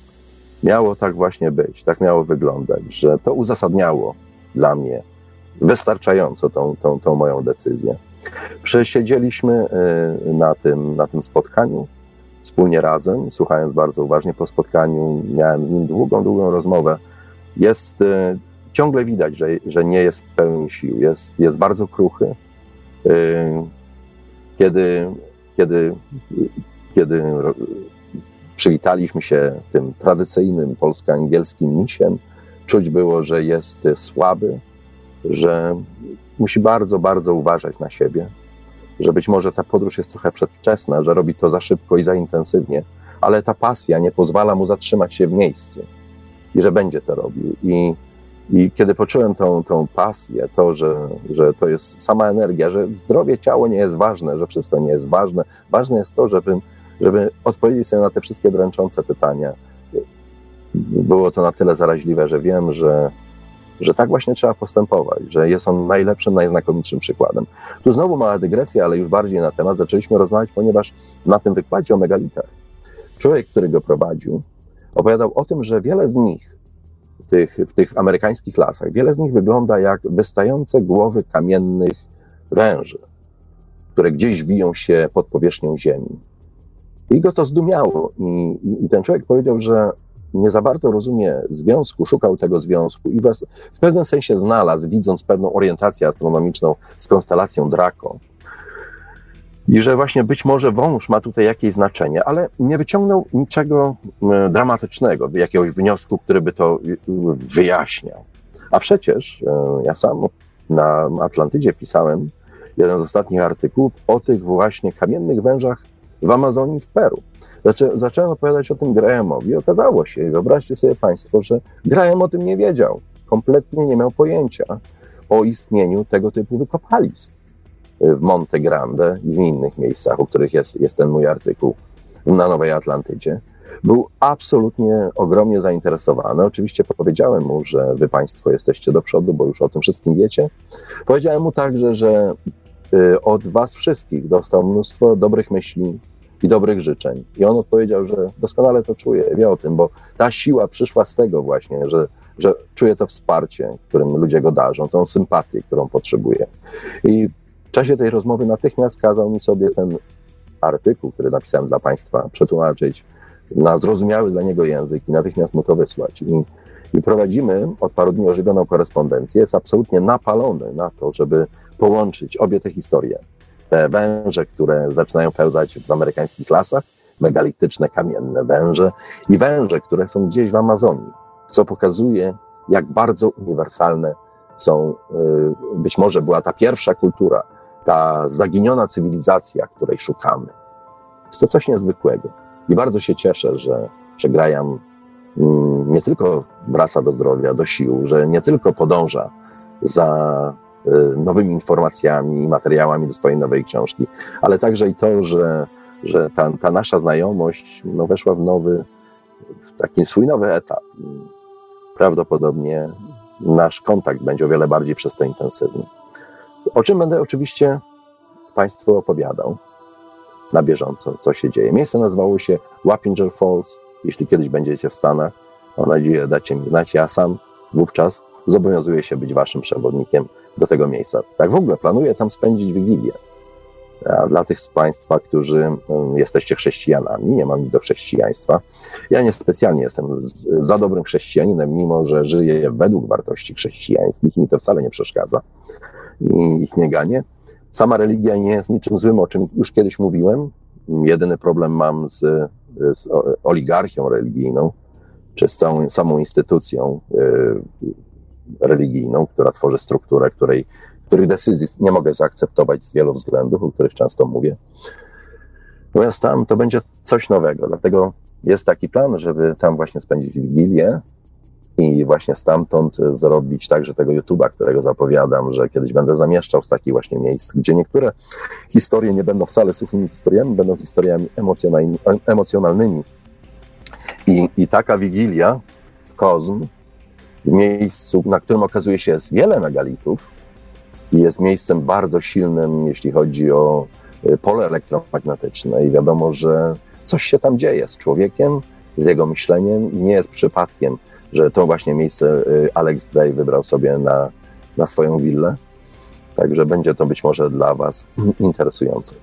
miało tak właśnie być, tak miało wyglądać, że to uzasadniało dla mnie wystarczająco tą, tą, tą moją decyzję. Przesiedzieliśmy y, na tym, na tym spotkaniu wspólnie razem, słuchając bardzo uważnie po spotkaniu, miałem z nim długą, długą rozmowę. Jest y, ciągle widać, że, że nie jest pełny sił, jest, jest bardzo kruchy. Y, kiedy, kiedy, kiedy przywitaliśmy się tym tradycyjnym polsko-angielskim misiem, czuć było, że jest słaby, że musi bardzo, bardzo uważać na siebie, że być może ta podróż jest trochę przedwczesna, że robi to za szybko i za intensywnie, ale ta pasja nie pozwala mu zatrzymać się w miejscu i że będzie to robił. I, i kiedy poczułem tą, tą pasję, to, że, że to jest sama energia, że zdrowie ciało nie jest ważne, że wszystko nie jest ważne, ważne jest to, żeby, żeby odpowiedzieć sobie na te wszystkie dręczące pytania. Było to na tyle zaraźliwe, że wiem, że że tak właśnie trzeba postępować, że jest on najlepszym, najznakomitszym przykładem. Tu znowu mała dygresja, ale już bardziej na temat zaczęliśmy rozmawiać, ponieważ na tym wykładzie o megalitach człowiek, który go prowadził, opowiadał o tym, że wiele z nich tych, w tych amerykańskich lasach, wiele z nich wygląda jak wystające głowy kamiennych węży, które gdzieś wiją się pod powierzchnią ziemi. I go to zdumiało. I, i ten człowiek powiedział, że nie za bardzo rozumie związku, szukał tego związku i w pewnym sensie znalazł, widząc pewną orientację astronomiczną z konstelacją Draco. I że właśnie być może wąż ma tutaj jakieś znaczenie, ale nie wyciągnął niczego e, dramatycznego, jakiegoś wniosku, który by to e, wyjaśniał. A przecież e, ja sam na Atlantydzie pisałem jeden z ostatnich artykułów o tych właśnie kamiennych wężach w Amazonii w Peru. Zaczę, zacząłem opowiadać o tym Grahamowi i okazało się, wyobraźcie sobie Państwo, że Graham o tym nie wiedział. Kompletnie nie miał pojęcia o istnieniu tego typu wykopalisk w Monte Grande i w innych miejscach, o których jest, jest ten mój artykuł na Nowej Atlantydzie. Był absolutnie ogromnie zainteresowany. Oczywiście powiedziałem mu, że wy Państwo jesteście do przodu, bo już o tym wszystkim wiecie. Powiedziałem mu także, że y, od Was wszystkich dostał mnóstwo dobrych myśli, i dobrych życzeń. I on odpowiedział, że doskonale to czuje, wie o tym, bo ta siła przyszła z tego właśnie, że, że czuje to wsparcie, którym ludzie go darzą, tą sympatię, którą potrzebuje. I w czasie tej rozmowy natychmiast kazał mi sobie ten artykuł, który napisałem dla Państwa, przetłumaczyć na zrozumiały dla niego język i natychmiast mu to wysłać. I, i prowadzimy od paru dni ożywioną korespondencję. Jest absolutnie napalony na to, żeby połączyć obie te historie. Te węże, które zaczynają pełzać w amerykańskich lasach, megalityczne, kamienne węże i węże, które są gdzieś w Amazonii, co pokazuje, jak bardzo uniwersalne są, y, być może była ta pierwsza kultura, ta zaginiona cywilizacja, której szukamy. Jest to coś niezwykłego. I bardzo się cieszę, że, że Graham mm, nie tylko wraca do zdrowia, do sił, że nie tylko podąża za nowymi informacjami i materiałami do swojej nowej książki, ale także i to, że, że ta, ta nasza znajomość no, weszła w nowy, w taki swój nowy etap. Prawdopodobnie nasz kontakt będzie o wiele bardziej przez to intensywny. O czym będę oczywiście Państwu opowiadał na bieżąco, co się dzieje. Miejsce nazywało się Wappinger Falls. Jeśli kiedyś będziecie w Stanach, mam nadzieję, dacie mi znać. Ja sam wówczas zobowiązuję się być Waszym przewodnikiem do tego miejsca. Tak w ogóle planuję tam spędzić Wigilię. A dla tych z Państwa, którzy mm, jesteście chrześcijanami, nie mam nic do chrześcijaństwa. Ja niespecjalnie jestem za dobrym chrześcijaninem, mimo że żyję według wartości chrześcijańskich i mi to wcale nie przeszkadza i ich nieganie. Sama religia nie jest niczym złym, o czym już kiedyś mówiłem. Jedyny problem mam z, z oligarchią religijną, czy z całą samą instytucją y, religijną, która tworzy strukturę, której, których decyzji nie mogę zaakceptować z wielu względów, o których często mówię. Natomiast tam to będzie coś nowego, dlatego jest taki plan, żeby tam właśnie spędzić Wigilię, i właśnie stamtąd zrobić także tego YouTube'a, którego zapowiadam, że kiedyś będę zamieszczał z takich właśnie miejsc, gdzie niektóre historie nie będą wcale suchymi historiami, będą historiami emocjonalnymi. I, i taka wigilia, Kozm, w miejscu, na którym okazuje się jest wiele megalitów i jest miejscem bardzo silnym, jeśli chodzi o y, pole elektromagnetyczne i wiadomo, że coś się tam dzieje z człowiekiem, z jego myśleniem i nie jest przypadkiem, że to właśnie miejsce y, Alex Gray wybrał sobie na, na swoją willę. Także będzie to być może dla Was interesujące.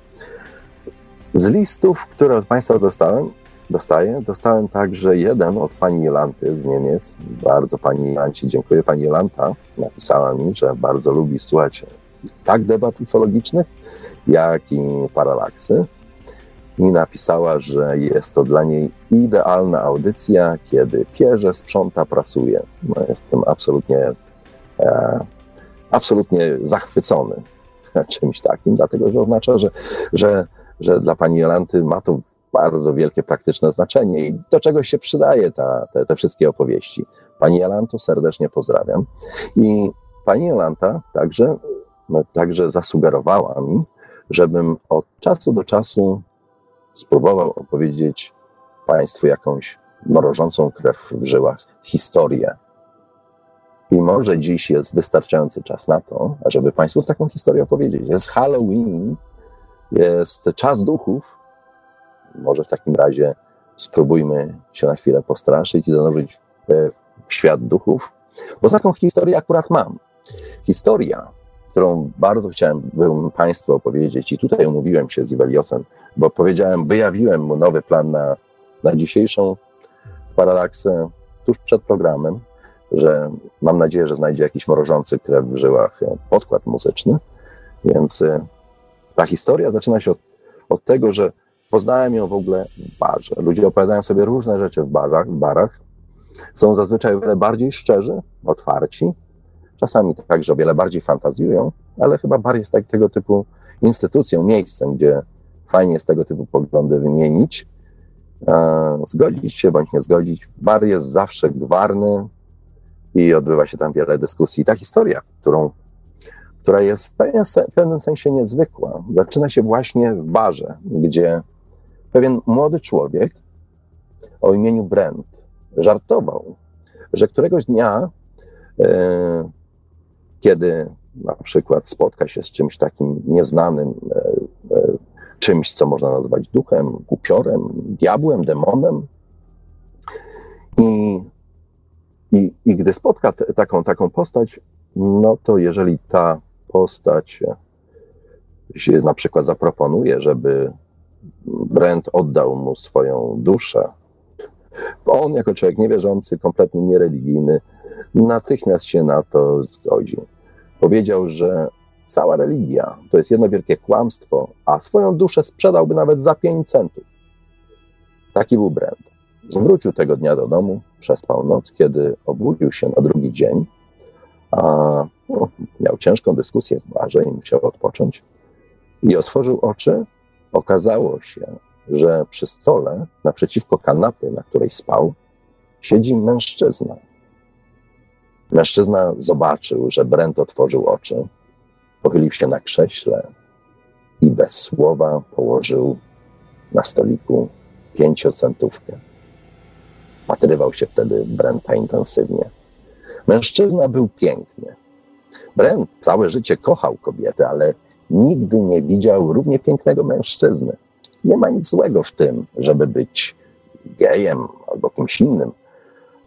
Z listów, które od Państwa dostałem, dostaję, dostałem także jeden od pani Jolanty z Niemiec. Bardzo pani Jolanci dziękuję. Pani Jolanta napisała mi, że bardzo lubi słuchać tak debat ufologicznych, jak i paralaksy i napisała, że jest to dla niej idealna audycja, kiedy pierze, sprząta, pracuje. No, jestem absolutnie, e, absolutnie zachwycony czymś takim, dlatego że oznacza, że, że, że dla pani Jolanty ma to bardzo wielkie praktyczne znaczenie i do czegoś się przydaje ta, te, te wszystkie opowieści. Pani Jolanto serdecznie pozdrawiam. I pani Jolanta także, no, także zasugerowała mi, żebym od czasu do czasu spróbował opowiedzieć Państwu jakąś mrożącą krew w żyłach historię. I może dziś jest wystarczający czas na to, ażeby Państwu taką historię opowiedzieć. Jest Halloween, jest czas duchów. Może w takim razie spróbujmy się na chwilę postraszyć i zanurzyć w świat duchów, bo taką historię akurat mam. Historia, którą bardzo chciałem Państwu opowiedzieć, i tutaj umówiłem się z Iweliosem, bo powiedziałem, wyjawiłem mu nowy plan na, na dzisiejszą paralaksę tuż przed programem, że mam nadzieję, że znajdzie jakiś mrożący krew w żyłach e, podkład muzyczny. Więc e, ta historia zaczyna się od, od tego, że poznałem ją w ogóle w barze. Ludzie opowiadają sobie różne rzeczy w barach, barach. Są zazwyczaj o wiele bardziej szczerzy, otwarci, czasami także o wiele bardziej fantazjują, ale chyba bar jest tak, tego typu instytucją, miejscem, gdzie fajnie jest tego typu poglądy wymienić, e, zgodzić się bądź nie zgodzić. Bar jest zawsze gwarny i odbywa się tam wiele dyskusji. Ta historia, którą, która jest w pewnym sensie niezwykła, zaczyna się właśnie w barze, gdzie pewien młody człowiek o imieniu Brent żartował, że któregoś dnia, e, kiedy na przykład spotka się z czymś takim nieznanym, e, czymś, co można nazwać duchem, upiorem, diabłem, demonem. I, i, i gdy spotka taką, taką postać, no to jeżeli ta postać się na przykład zaproponuje, żeby Brent oddał mu swoją duszę, on jako człowiek niewierzący, kompletnie niereligijny, natychmiast się na to zgodzi. Powiedział, że cała religia to jest jedno wielkie kłamstwo, a swoją duszę sprzedałby nawet za 5 centów. Taki był Brent. Wrócił tego dnia do domu, przespał noc, kiedy obudził się na drugi dzień, a no, miał ciężką dyskusję w barze i musiał odpocząć. I otworzył oczy. Okazało się, że przy stole, naprzeciwko kanapy, na której spał, siedzi mężczyzna. Mężczyzna zobaczył, że Brent otworzył oczy, pochylił się na krześle i bez słowa położył na stoliku pięciocentówkę. Patrywał się wtedy Brenta intensywnie. Mężczyzna był piękny. Brent całe życie kochał kobiety, ale nigdy nie widział równie pięknego mężczyzny. Nie ma nic złego w tym, żeby być gejem albo kimś innym,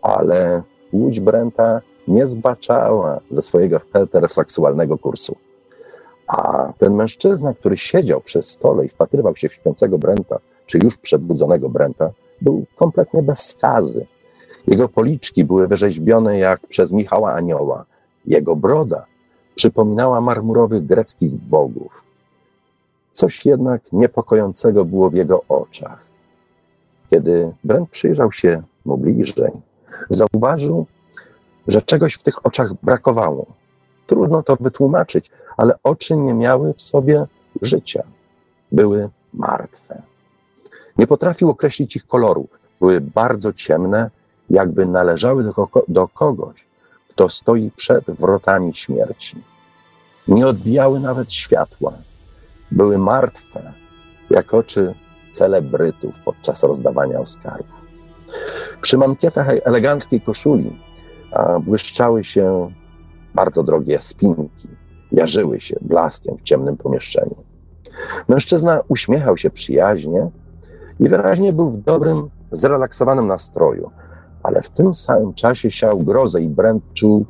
ale łódź Brenta nie zbaczała ze swojego heteroseksualnego kursu. A ten mężczyzna, który siedział przy stole i wpatrywał się w śpiącego Brenta, czy już przebudzonego Brenta, był kompletnie bez skazy. Jego policzki były wyrzeźbione jak przez Michała Anioła. Jego broda przypominała marmurowych greckich bogów. Coś jednak niepokojącego było w jego oczach. Kiedy Brent przyjrzał się mu bliżej, zauważył, że czegoś w tych oczach brakowało. Trudno to wytłumaczyć, ale oczy nie miały w sobie życia. Były martwe. Nie potrafił określić ich koloru. Były bardzo ciemne, jakby należały do, do kogoś, kto stoi przed wrotami śmierci. Nie odbijały nawet światła. Były martwe, jak oczy celebrytów podczas rozdawania Oscarów. Przy mankietach eleganckiej koszuli błyszczały się bardzo drogie spinki, jarzyły się blaskiem w ciemnym pomieszczeniu. Mężczyzna uśmiechał się przyjaźnie i wyraźnie był w dobrym, zrelaksowanym nastroju, ale w tym samym czasie siał grozę i Brent czuł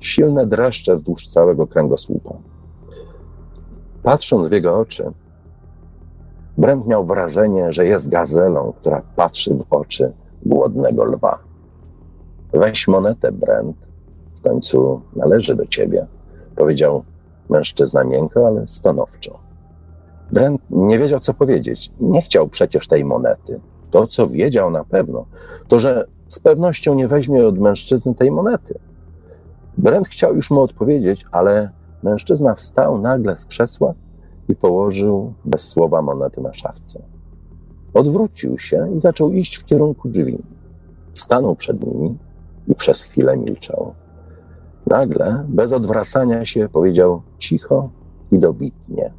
silne dreszcze wzdłuż całego kręgosłupa. Patrząc w jego oczy, Brent miał wrażenie, że jest gazelą, która patrzy w oczy głodnego lwa. Weź monetę, Brent, w końcu należy do ciebie, powiedział mężczyzna miękko, ale stanowczo. Brent nie wiedział, co powiedzieć. Nie chciał przecież tej monety. To, co wiedział na pewno, to, że z pewnością nie weźmie od mężczyzny tej monety. Brent chciał już mu odpowiedzieć, ale mężczyzna wstał nagle z krzesła i położył bez słowa monety na szafce. Odwrócił się i zaczął iść w kierunku drzwi. Stanął przed nimi i przez chwilę milczał. Nagle, bez odwracania się, powiedział cicho i dobitnie: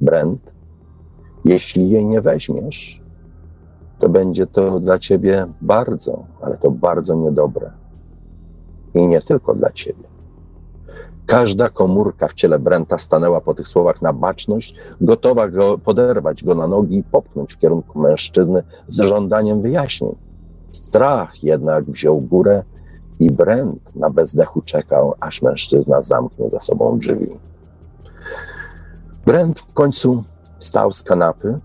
Brent, jeśli jej nie weźmiesz, to będzie to dla ciebie bardzo, ale to bardzo niedobre. I nie tylko dla ciebie. Każda komórka w ciele Brenta stanęła po tych słowach na baczność, gotowa go poderwać go na nogi i popchnąć w kierunku mężczyzny z żądaniem wyjaśnień. Strach jednak wziął górę i Brent na bezdechu czekał, aż mężczyzna zamknie za sobą drzwi. Brent w końcu wstał z kanapy,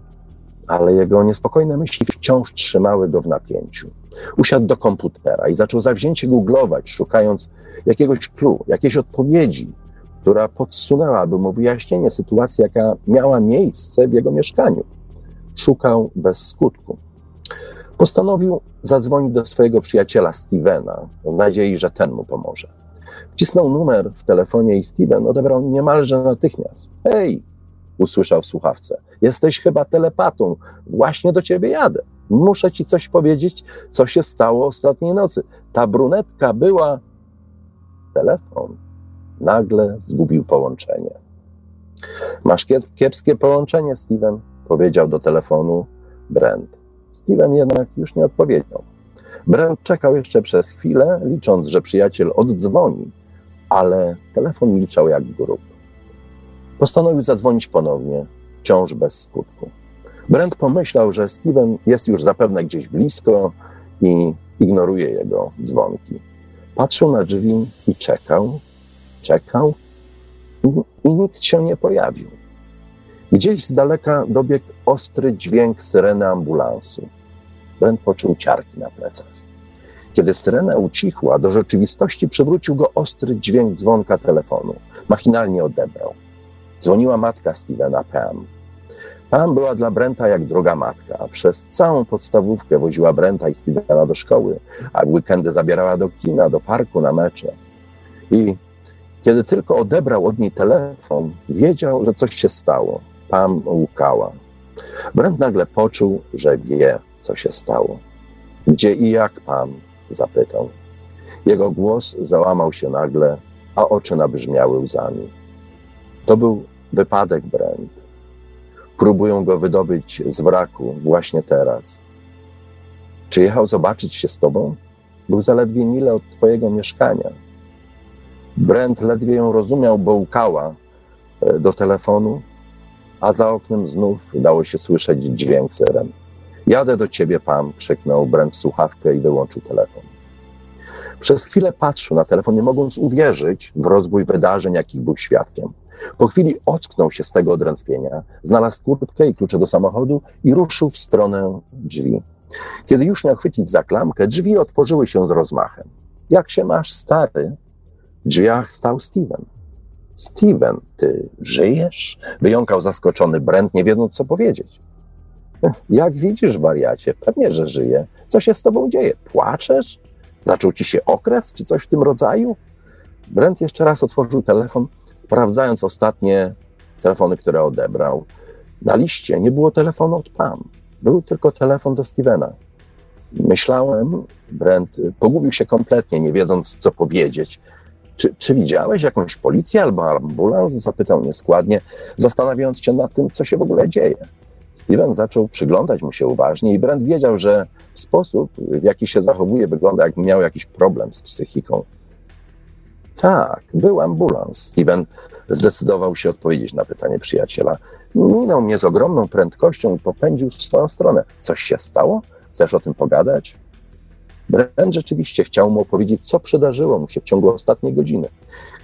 ale jego niespokojne myśli wciąż trzymały go w napięciu. Usiadł do komputera i zaczął zawzięcie googlować, szukając jakiegoś clue, jakiejś odpowiedzi, która podsunęłaby mu wyjaśnienie sytuacji, jaka miała miejsce w jego mieszkaniu. Szukał bez skutku. Postanowił zadzwonić do swojego przyjaciela Stevena, w nadziei, że ten mu pomoże. Wcisnął numer w telefonie i Steven odebrał niemalże natychmiast. Hej, usłyszał w słuchawce. Jesteś chyba telepatą. Właśnie do ciebie jadę. Muszę ci coś powiedzieć, co się stało ostatniej nocy. Ta brunetka była. Telefon nagle zgubił połączenie. Masz kiepskie połączenie, Steven, powiedział do telefonu Brent. Steven jednak już nie odpowiedział. Brent czekał jeszcze przez chwilę, licząc, że przyjaciel oddzwoni, ale telefon milczał jak grób. Postanowił zadzwonić ponownie, wciąż bez skutku. Brent pomyślał, że Steven jest już zapewne gdzieś blisko i ignoruje jego dzwonki. Patrzył na drzwi i czekał, czekał i, nikt się nie pojawił. Gdzieś z daleka dobiegł ostry dźwięk syreny ambulansu. Brent poczuł ciarki na plecach. Kiedy syrena ucichła, do rzeczywistości przywrócił go ostry dźwięk dzwonka telefonu. Machinalnie odebrał. Dzwoniła matka Stevena, Pam. Pam była dla Brenta jak droga matka. Przez całą podstawówkę woziła Brenta i Stevena do szkoły, a w weekendy zabierała do kina, do parku, na mecze. I kiedy tylko odebrał od niej telefon, wiedział, że coś się stało. Pam łukała. Brent nagle poczuł, że wie, co się stało. Gdzie i jak Pam? zapytał. Jego głos załamał się nagle, a oczy nabrzmiały łzami. To był wypadek, Brent. Próbują go wydobyć z wraku właśnie teraz. Czy jechał zobaczyć się z tobą? Był zaledwie mile od twojego mieszkania. Brent ledwie ją rozumiał, bo łkała e, do telefonu, a za oknem znów dało się słyszeć dźwięk serem. Jadę do ciebie, pan, krzyknął Brent w słuchawkę i wyłączył telefon. Przez chwilę patrzył na telefon, nie mogąc uwierzyć w rozwój wydarzeń, jakich był świadkiem. Po chwili ocknął się z tego odrętwienia, znalazł kurtkę i klucze do samochodu i ruszył w stronę drzwi. Kiedy już miał chwycić za klamkę, drzwi otworzyły się z rozmachem. Jak się masz, stary? W drzwiach stał Steven. Steven, ty żyjesz? Wyjąkał zaskoczony Brent, nie wiedząc, co powiedzieć. Jak widzisz, wariacie, pewnie, że żyję. Co się z tobą dzieje? Płaczesz? Zaczął ci się okres, czy coś w tym rodzaju? Brent jeszcze raz otworzył telefon, sprawdzając ostatnie telefony, które odebrał. Na liście nie było telefonu od Pam. Był tylko telefon do Stevena. Myślałem, Brent pogubił się kompletnie, nie wiedząc, co powiedzieć. Czy, czy widziałeś jakąś policję albo ambulans? Zapytał nieskładnie, zastanawiając się nad tym, co się w ogóle dzieje. Steven zaczął przyglądać mu się uważnie i Brent wiedział, że sposób, w jaki się zachowuje, wygląda jakby miał jakiś problem z psychiką. Tak, był ambulans. Steven zdecydował się odpowiedzieć na pytanie przyjaciela. Minął mnie z ogromną prędkością i popędził w swoją stronę. Coś się stało? Chcesz o tym pogadać? Brent rzeczywiście chciał mu opowiedzieć, co przydarzyło mu się w ciągu ostatniej godziny.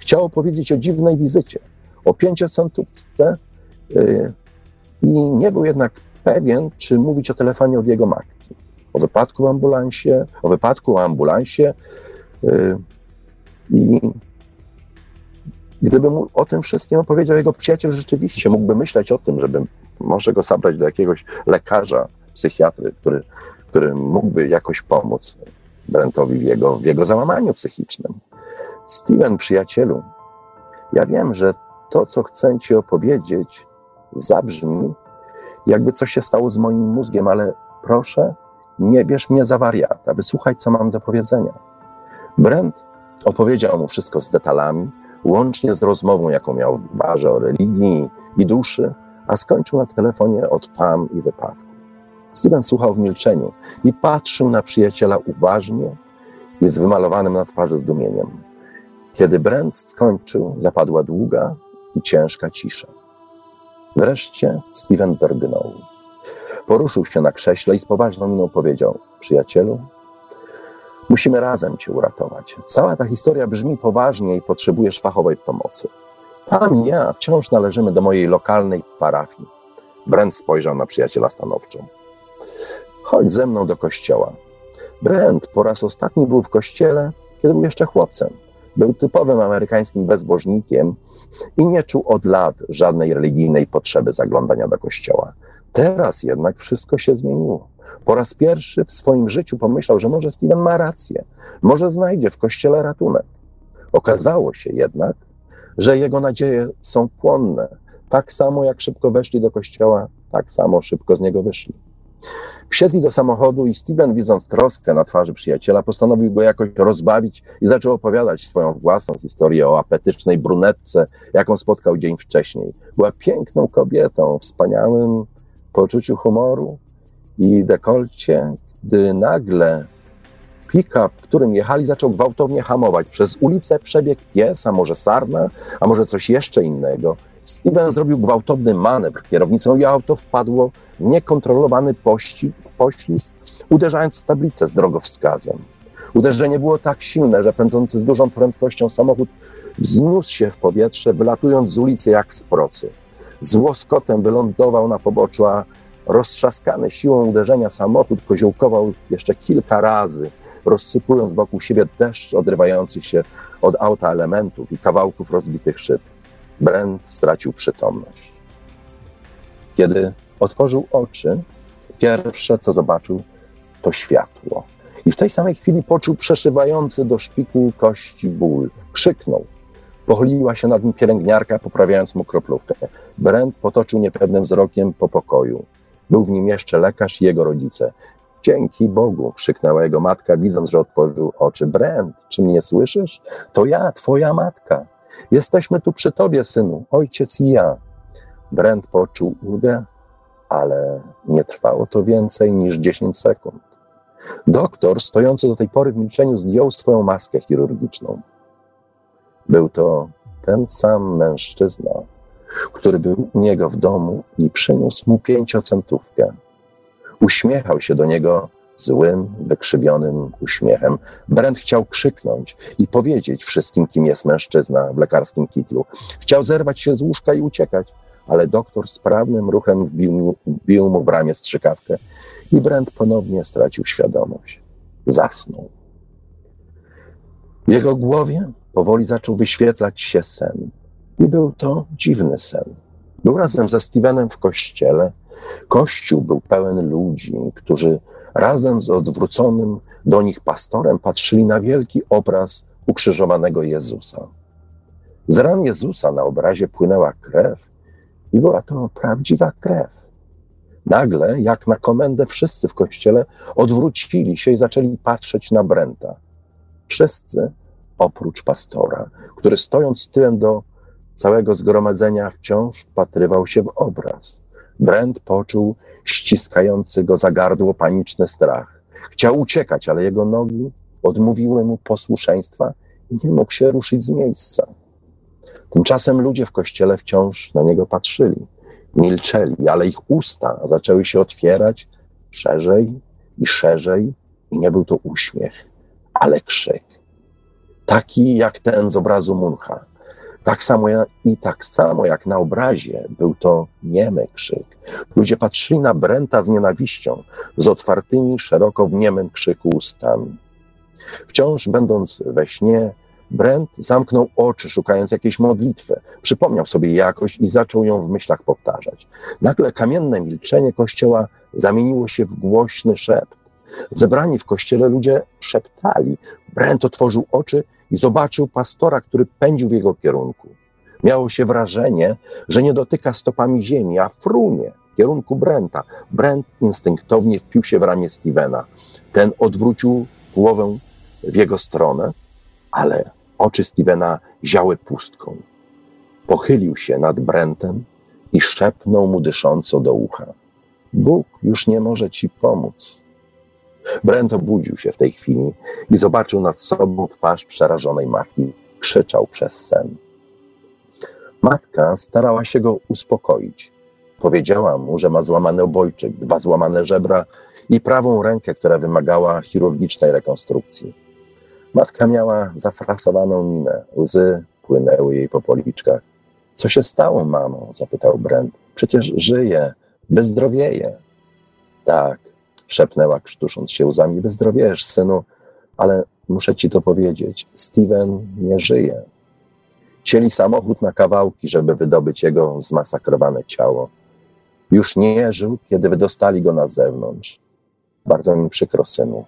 Chciał opowiedzieć o dziwnej wizycie, o pięciocentówce yy, i nie był jednak pewien, czy mówić o telefonie od jego matki. O wypadku w ambulansie, o wypadku w ambulansie yy, i gdyby mu o tym wszystkim opowiedział jego przyjaciel, rzeczywiście mógłby myśleć o tym, żeby może go zabrać do jakiegoś lekarza, psychiatry, który, który mógłby jakoś pomóc Brentowi w jego, w jego załamaniu psychicznym. Steven, przyjacielu, ja wiem, że to, co chcę ci opowiedzieć, zabrzmi, jakby coś się stało z moim mózgiem, ale proszę, nie bierz mnie za wariata, wysłuchaj, co mam do powiedzenia. Brent opowiedział mu wszystko z detalami, łącznie z rozmową, jaką miał w barze o religii i duszy, a skończył na telefonie od Pam i wypadku. Steven słuchał w milczeniu i patrzył na przyjaciela uważnie i z wymalowanym na twarzy zdumieniem. Kiedy Brent skończył, zapadła długa i ciężka cisza. Wreszcie Steven drgnął. Poruszył się na krześle i z poważną miną powiedział: Przyjacielu, musimy razem cię uratować. Cała ta historia brzmi poważnie i potrzebujesz fachowej pomocy. Tam i ja wciąż należymy do mojej lokalnej parafii. Brent spojrzał na przyjaciela stanowczo. Chodź ze mną do kościoła. Brent po raz ostatni był w kościele, kiedy był jeszcze chłopcem. Był typowym amerykańskim bezbożnikiem i nie czuł od lat żadnej religijnej potrzeby zaglądania do kościoła. Teraz jednak wszystko się zmieniło. Po raz pierwszy w swoim życiu pomyślał, że może Steven ma rację, może znajdzie w kościele ratunek. Okazało się jednak, że jego nadzieje są płonne. Tak samo jak szybko weszli do kościoła, tak samo szybko z niego wyszli. Wsiedli do samochodu i Steven, widząc troskę na twarzy przyjaciela, postanowił go jakoś rozbawić i zaczął opowiadać swoją własną historię o apetycznej brunetce, jaką spotkał dzień wcześniej. Była piękną kobietą, wspaniałym poczuciu humoru i dekolcie, gdy nagle pick-up, którym jechali, zaczął gwałtownie hamować. Przez ulicę przebiegł pies, a może sarna, a może coś jeszcze innego. Steven zrobił gwałtowny manewr kierownicą i auto wpadło w niekontrolowany pości, w poślizg, uderzając w tablicę z drogowskazem. Uderzenie było tak silne, że pędzący z dużą prędkością samochód wzniósł się w powietrze, wylatując z ulicy jak z procy. Z łoskotem wylądował na poboczu, a roztrzaskany siłą uderzenia samochód koziołkował jeszcze kilka razy, rozsypując wokół siebie deszcz odrywających się od auta elementów i kawałków rozbitych szyb. Brent stracił przytomność. Kiedy otworzył oczy, pierwsze co zobaczył to światło. I w tej samej chwili poczuł przeszywający do szpiku kości ból. Krzyknął. Pochyliła się nad nim pielęgniarka, poprawiając mu kroplówkę. Brent potoczył niepewnym wzrokiem po pokoju. Był w nim jeszcze lekarz i jego rodzice. Dzięki Bogu, krzyknęła jego matka, widząc, że otworzył oczy. Brent, czy mnie słyszysz? To ja, twoja matka. Jesteśmy tu przy tobie, synu, ojciec i ja. Brent poczuł ulgę, ale nie trwało to więcej niż 10 sekund. Doktor, stojący do tej pory w milczeniu, zdjął swoją maskę chirurgiczną. Był to ten sam mężczyzna, który był u niego w domu i przyniósł mu pięciocentówkę. Uśmiechał się do niego złym, wykrzywionym uśmiechem. Brent chciał krzyknąć i powiedzieć wszystkim, kim jest mężczyzna w lekarskim kitlu. Chciał zerwać się z łóżka i uciekać, ale doktor sprawnym ruchem wbił, wbił mu w ramię strzykawkę i Brent ponownie stracił świadomość. Zasnął. W jego głowie powoli zaczął wyświetlać się sen. I był to dziwny sen. Był razem ze Stevenem w kościele. Kościół był pełen ludzi, którzy razem z odwróconym do nich pastorem patrzyli na wielki obraz ukrzyżowanego Jezusa. Z ran Jezusa na obrazie płynęła krew i była to prawdziwa krew. Nagle, jak na komendę, wszyscy w kościele odwrócili się i zaczęli patrzeć na Brenta. Wszyscy oprócz pastora, który stojąc tyłem do całego zgromadzenia wciąż wpatrywał się w obraz. Brent poczuł ściskający go za gardło paniczny strach. Chciał uciekać, ale jego nogi odmówiły mu posłuszeństwa i nie mógł się ruszyć z miejsca. Tymczasem ludzie w kościele wciąż na niego patrzyli, milczeli, ale ich usta zaczęły się otwierać szerzej i szerzej, i nie był to uśmiech, ale krzyk. Taki jak ten z obrazu Muncha. Tak samo jak, i tak samo jak na obrazie był to niemy krzyk. Ludzie patrzyli na Brenta z nienawiścią, z otwartymi szeroko w niemym krzyku ustami. Wciąż będąc we śnie, Brent zamknął oczy, szukając jakiejś modlitwy. Przypomniał sobie jakoś i zaczął ją w myślach powtarzać. Nagle kamienne milczenie kościoła zamieniło się w głośny szept. Zebrani w kościele ludzie szeptali. Brent otworzył oczy i zobaczył pastora, który pędził w jego kierunku. Miało się wrażenie, że nie dotyka stopami ziemi, a frunie w kierunku Brenta. Brent instynktownie wpił się w ramię Stevena. Ten odwrócił głowę w jego stronę, ale oczy Stevena ziały pustką. Pochylił się nad Brentem i szepnął mu dysząco do ucha. Bóg już nie może ci pomóc. Brent obudził się w tej chwili i zobaczył nad sobą twarz przerażonej matki. Krzyczał przez sen. Matka starała się go uspokoić. Powiedziała mu, że ma złamany obojczyk, dwa złamane żebra i prawą rękę, która wymagała chirurgicznej rekonstrukcji. Matka miała zafrasowaną minę, łzy płynęły jej po policzkach. Co się stało, mamo? zapytał Brent. Przecież żyje, wyzdrowieje. Tak, szepnęła, krztusząc się łzami. Wyzdrowiejesz, synu, ale muszę ci to powiedzieć. Steven nie żyje. Cieli samochód na kawałki, żeby wydobyć jego zmasakrowane ciało. Już nie żył, kiedy wydostali go na zewnątrz. Bardzo mi przykro, synu.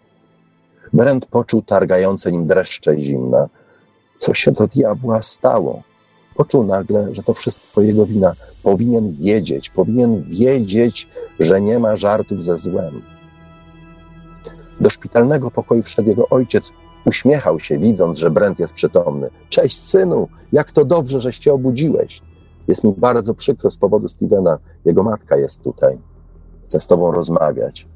Brent poczuł targające nim dreszcze zimna. Co się do diabła stało? Poczuł nagle, że to wszystko jego wina. Powinien wiedzieć, powinien wiedzieć, że nie ma żartów ze złem. Do szpitalnego pokoju wszedł jego ojciec. Uśmiechał się, widząc, że Brent jest przytomny. Cześć, synu, jak to dobrze, żeś się obudziłeś. Jest mi bardzo przykro z powodu Stevena. Jego matka jest tutaj. Chce z tobą rozmawiać.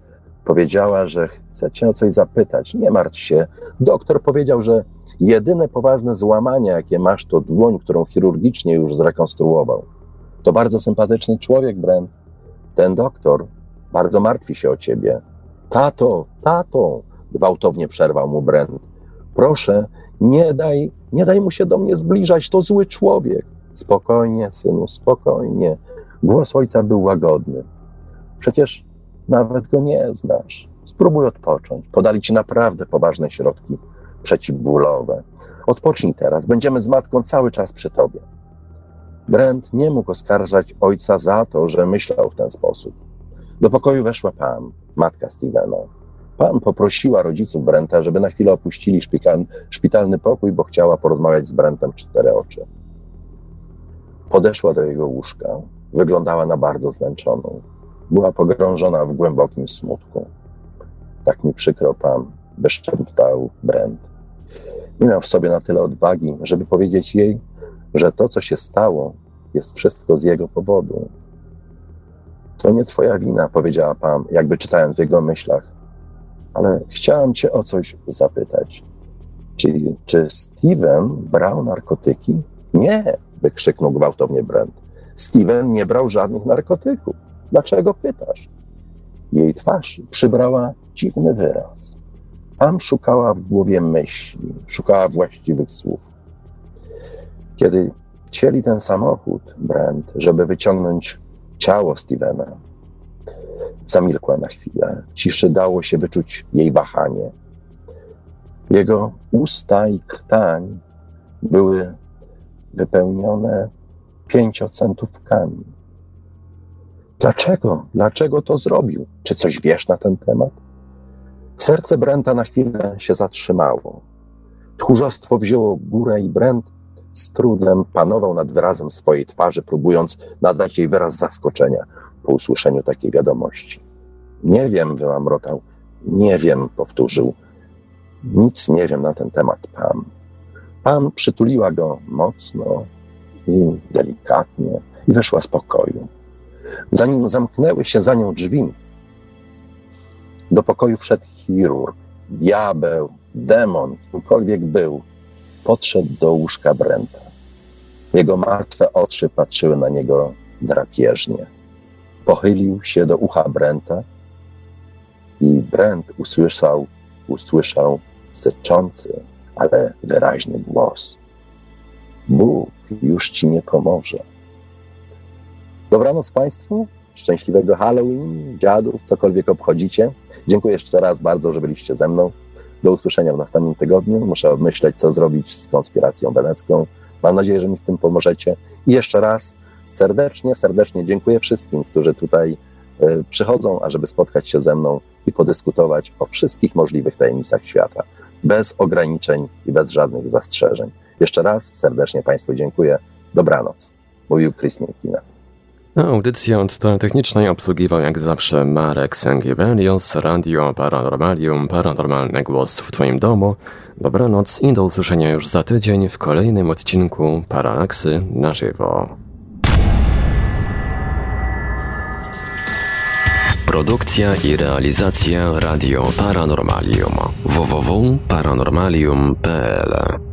Powiedziała, że chce cię o coś zapytać. Nie martw się. Doktor powiedział, że jedyne poważne złamanie, jakie masz, to dłoń, którą chirurgicznie już zrekonstruował. To bardzo sympatyczny człowiek, Brent. Ten doktor bardzo martwi się o ciebie. Tato, tato, gwałtownie przerwał mu Brent. Proszę, nie daj, nie daj mu się do mnie zbliżać, to zły człowiek. Spokojnie, synu, spokojnie. Głos ojca był łagodny. Przecież nawet go nie znasz. Spróbuj odpocząć. Podali ci naprawdę poważne środki przeciwbólowe. Odpocznij teraz, będziemy z matką cały czas przy tobie. Brent nie mógł oskarżać ojca za to, że myślał w ten sposób. Do pokoju weszła Pam, matka Stevena. Pam poprosiła rodziców Brenta, żeby na chwilę opuścili szpital, szpitalny pokój, bo chciała porozmawiać z Brentem cztery oczy. Podeszła do jego łóżka. Wyglądała na bardzo zmęczoną. Była pogrążona w głębokim smutku. Tak mi przykro, Pam, wyszczęptał Brent. Nie miał w sobie na tyle odwagi, żeby powiedzieć jej, że to, co się stało, jest wszystko z jego powodu. To nie twoja wina, powiedziała Pam, jakby czytając w jego myślach. Ale chciałam cię o coś zapytać. Czy, czy Steven brał narkotyki? Nie, wykrzyknął gwałtownie Brent. Steven nie brał żadnych narkotyków. Dlaczego pytasz? Jej twarz przybrała dziwny wyraz. Pam szukała w głowie myśli, szukała właściwych słów. Kiedy cieli ten samochód, Brent, żeby wyciągnąć ciało Stevena, zamilkła na chwilę. W ciszy dało się wyczuć jej wahanie. Jego usta i krtań były wypełnione pięciocentówkami. Dlaczego? Dlaczego to zrobił? Czy coś wiesz na ten temat? Serce Brenta na chwilę się zatrzymało. Tchórzostwo wzięło górę i Brent z trudem panował nad wyrazem swojej twarzy, próbując nadać jej wyraz zaskoczenia po usłyszeniu takiej wiadomości. Nie wiem, wyłamrotał. Nie wiem, powtórzył. Nic nie wiem na ten temat, Pam. Pam przytuliła go mocno i delikatnie i weszła z pokoju. Zanim zamknęły się za nią drzwi, do pokoju wszedł chirurg, diabeł, demon, kimkolwiek był, podszedł do łóżka Brenta. Jego martwe oczy patrzyły na niego drapieżnie. Pochylił się do ucha Brenta i Brent usłyszał, usłyszał syczący, ale wyraźny głos. Bóg już ci nie pomoże. Dobranoc Państwu, szczęśliwego Halloween, dziadów, cokolwiek obchodzicie. Dziękuję jeszcze raz bardzo, że byliście ze mną. Do usłyszenia w następnym tygodniu. Muszę obmyśleć, co zrobić z konspiracją wenecką. Mam nadzieję, że mi w tym pomożecie. I jeszcze raz serdecznie, serdecznie dziękuję wszystkim, którzy tutaj y, przychodzą, ażeby spotkać się ze mną i podyskutować o wszystkich możliwych tajemnicach świata, bez ograniczeń i bez żadnych zastrzeżeń. Jeszcze raz serdecznie Państwu dziękuję. Dobranoc. Mówił Chris Minkina. Audycję od strony technicznej obsługiwał jak zawsze Marek Sangiewelios, Radio Paranormalium, Paranormalny Głos w Twoim domu. Dobranoc i do usłyszenia już za tydzień w kolejnym odcinku Paralaksy na żywo. Produkcja i realizacja Radio Paranormalium www.paranormalium.pl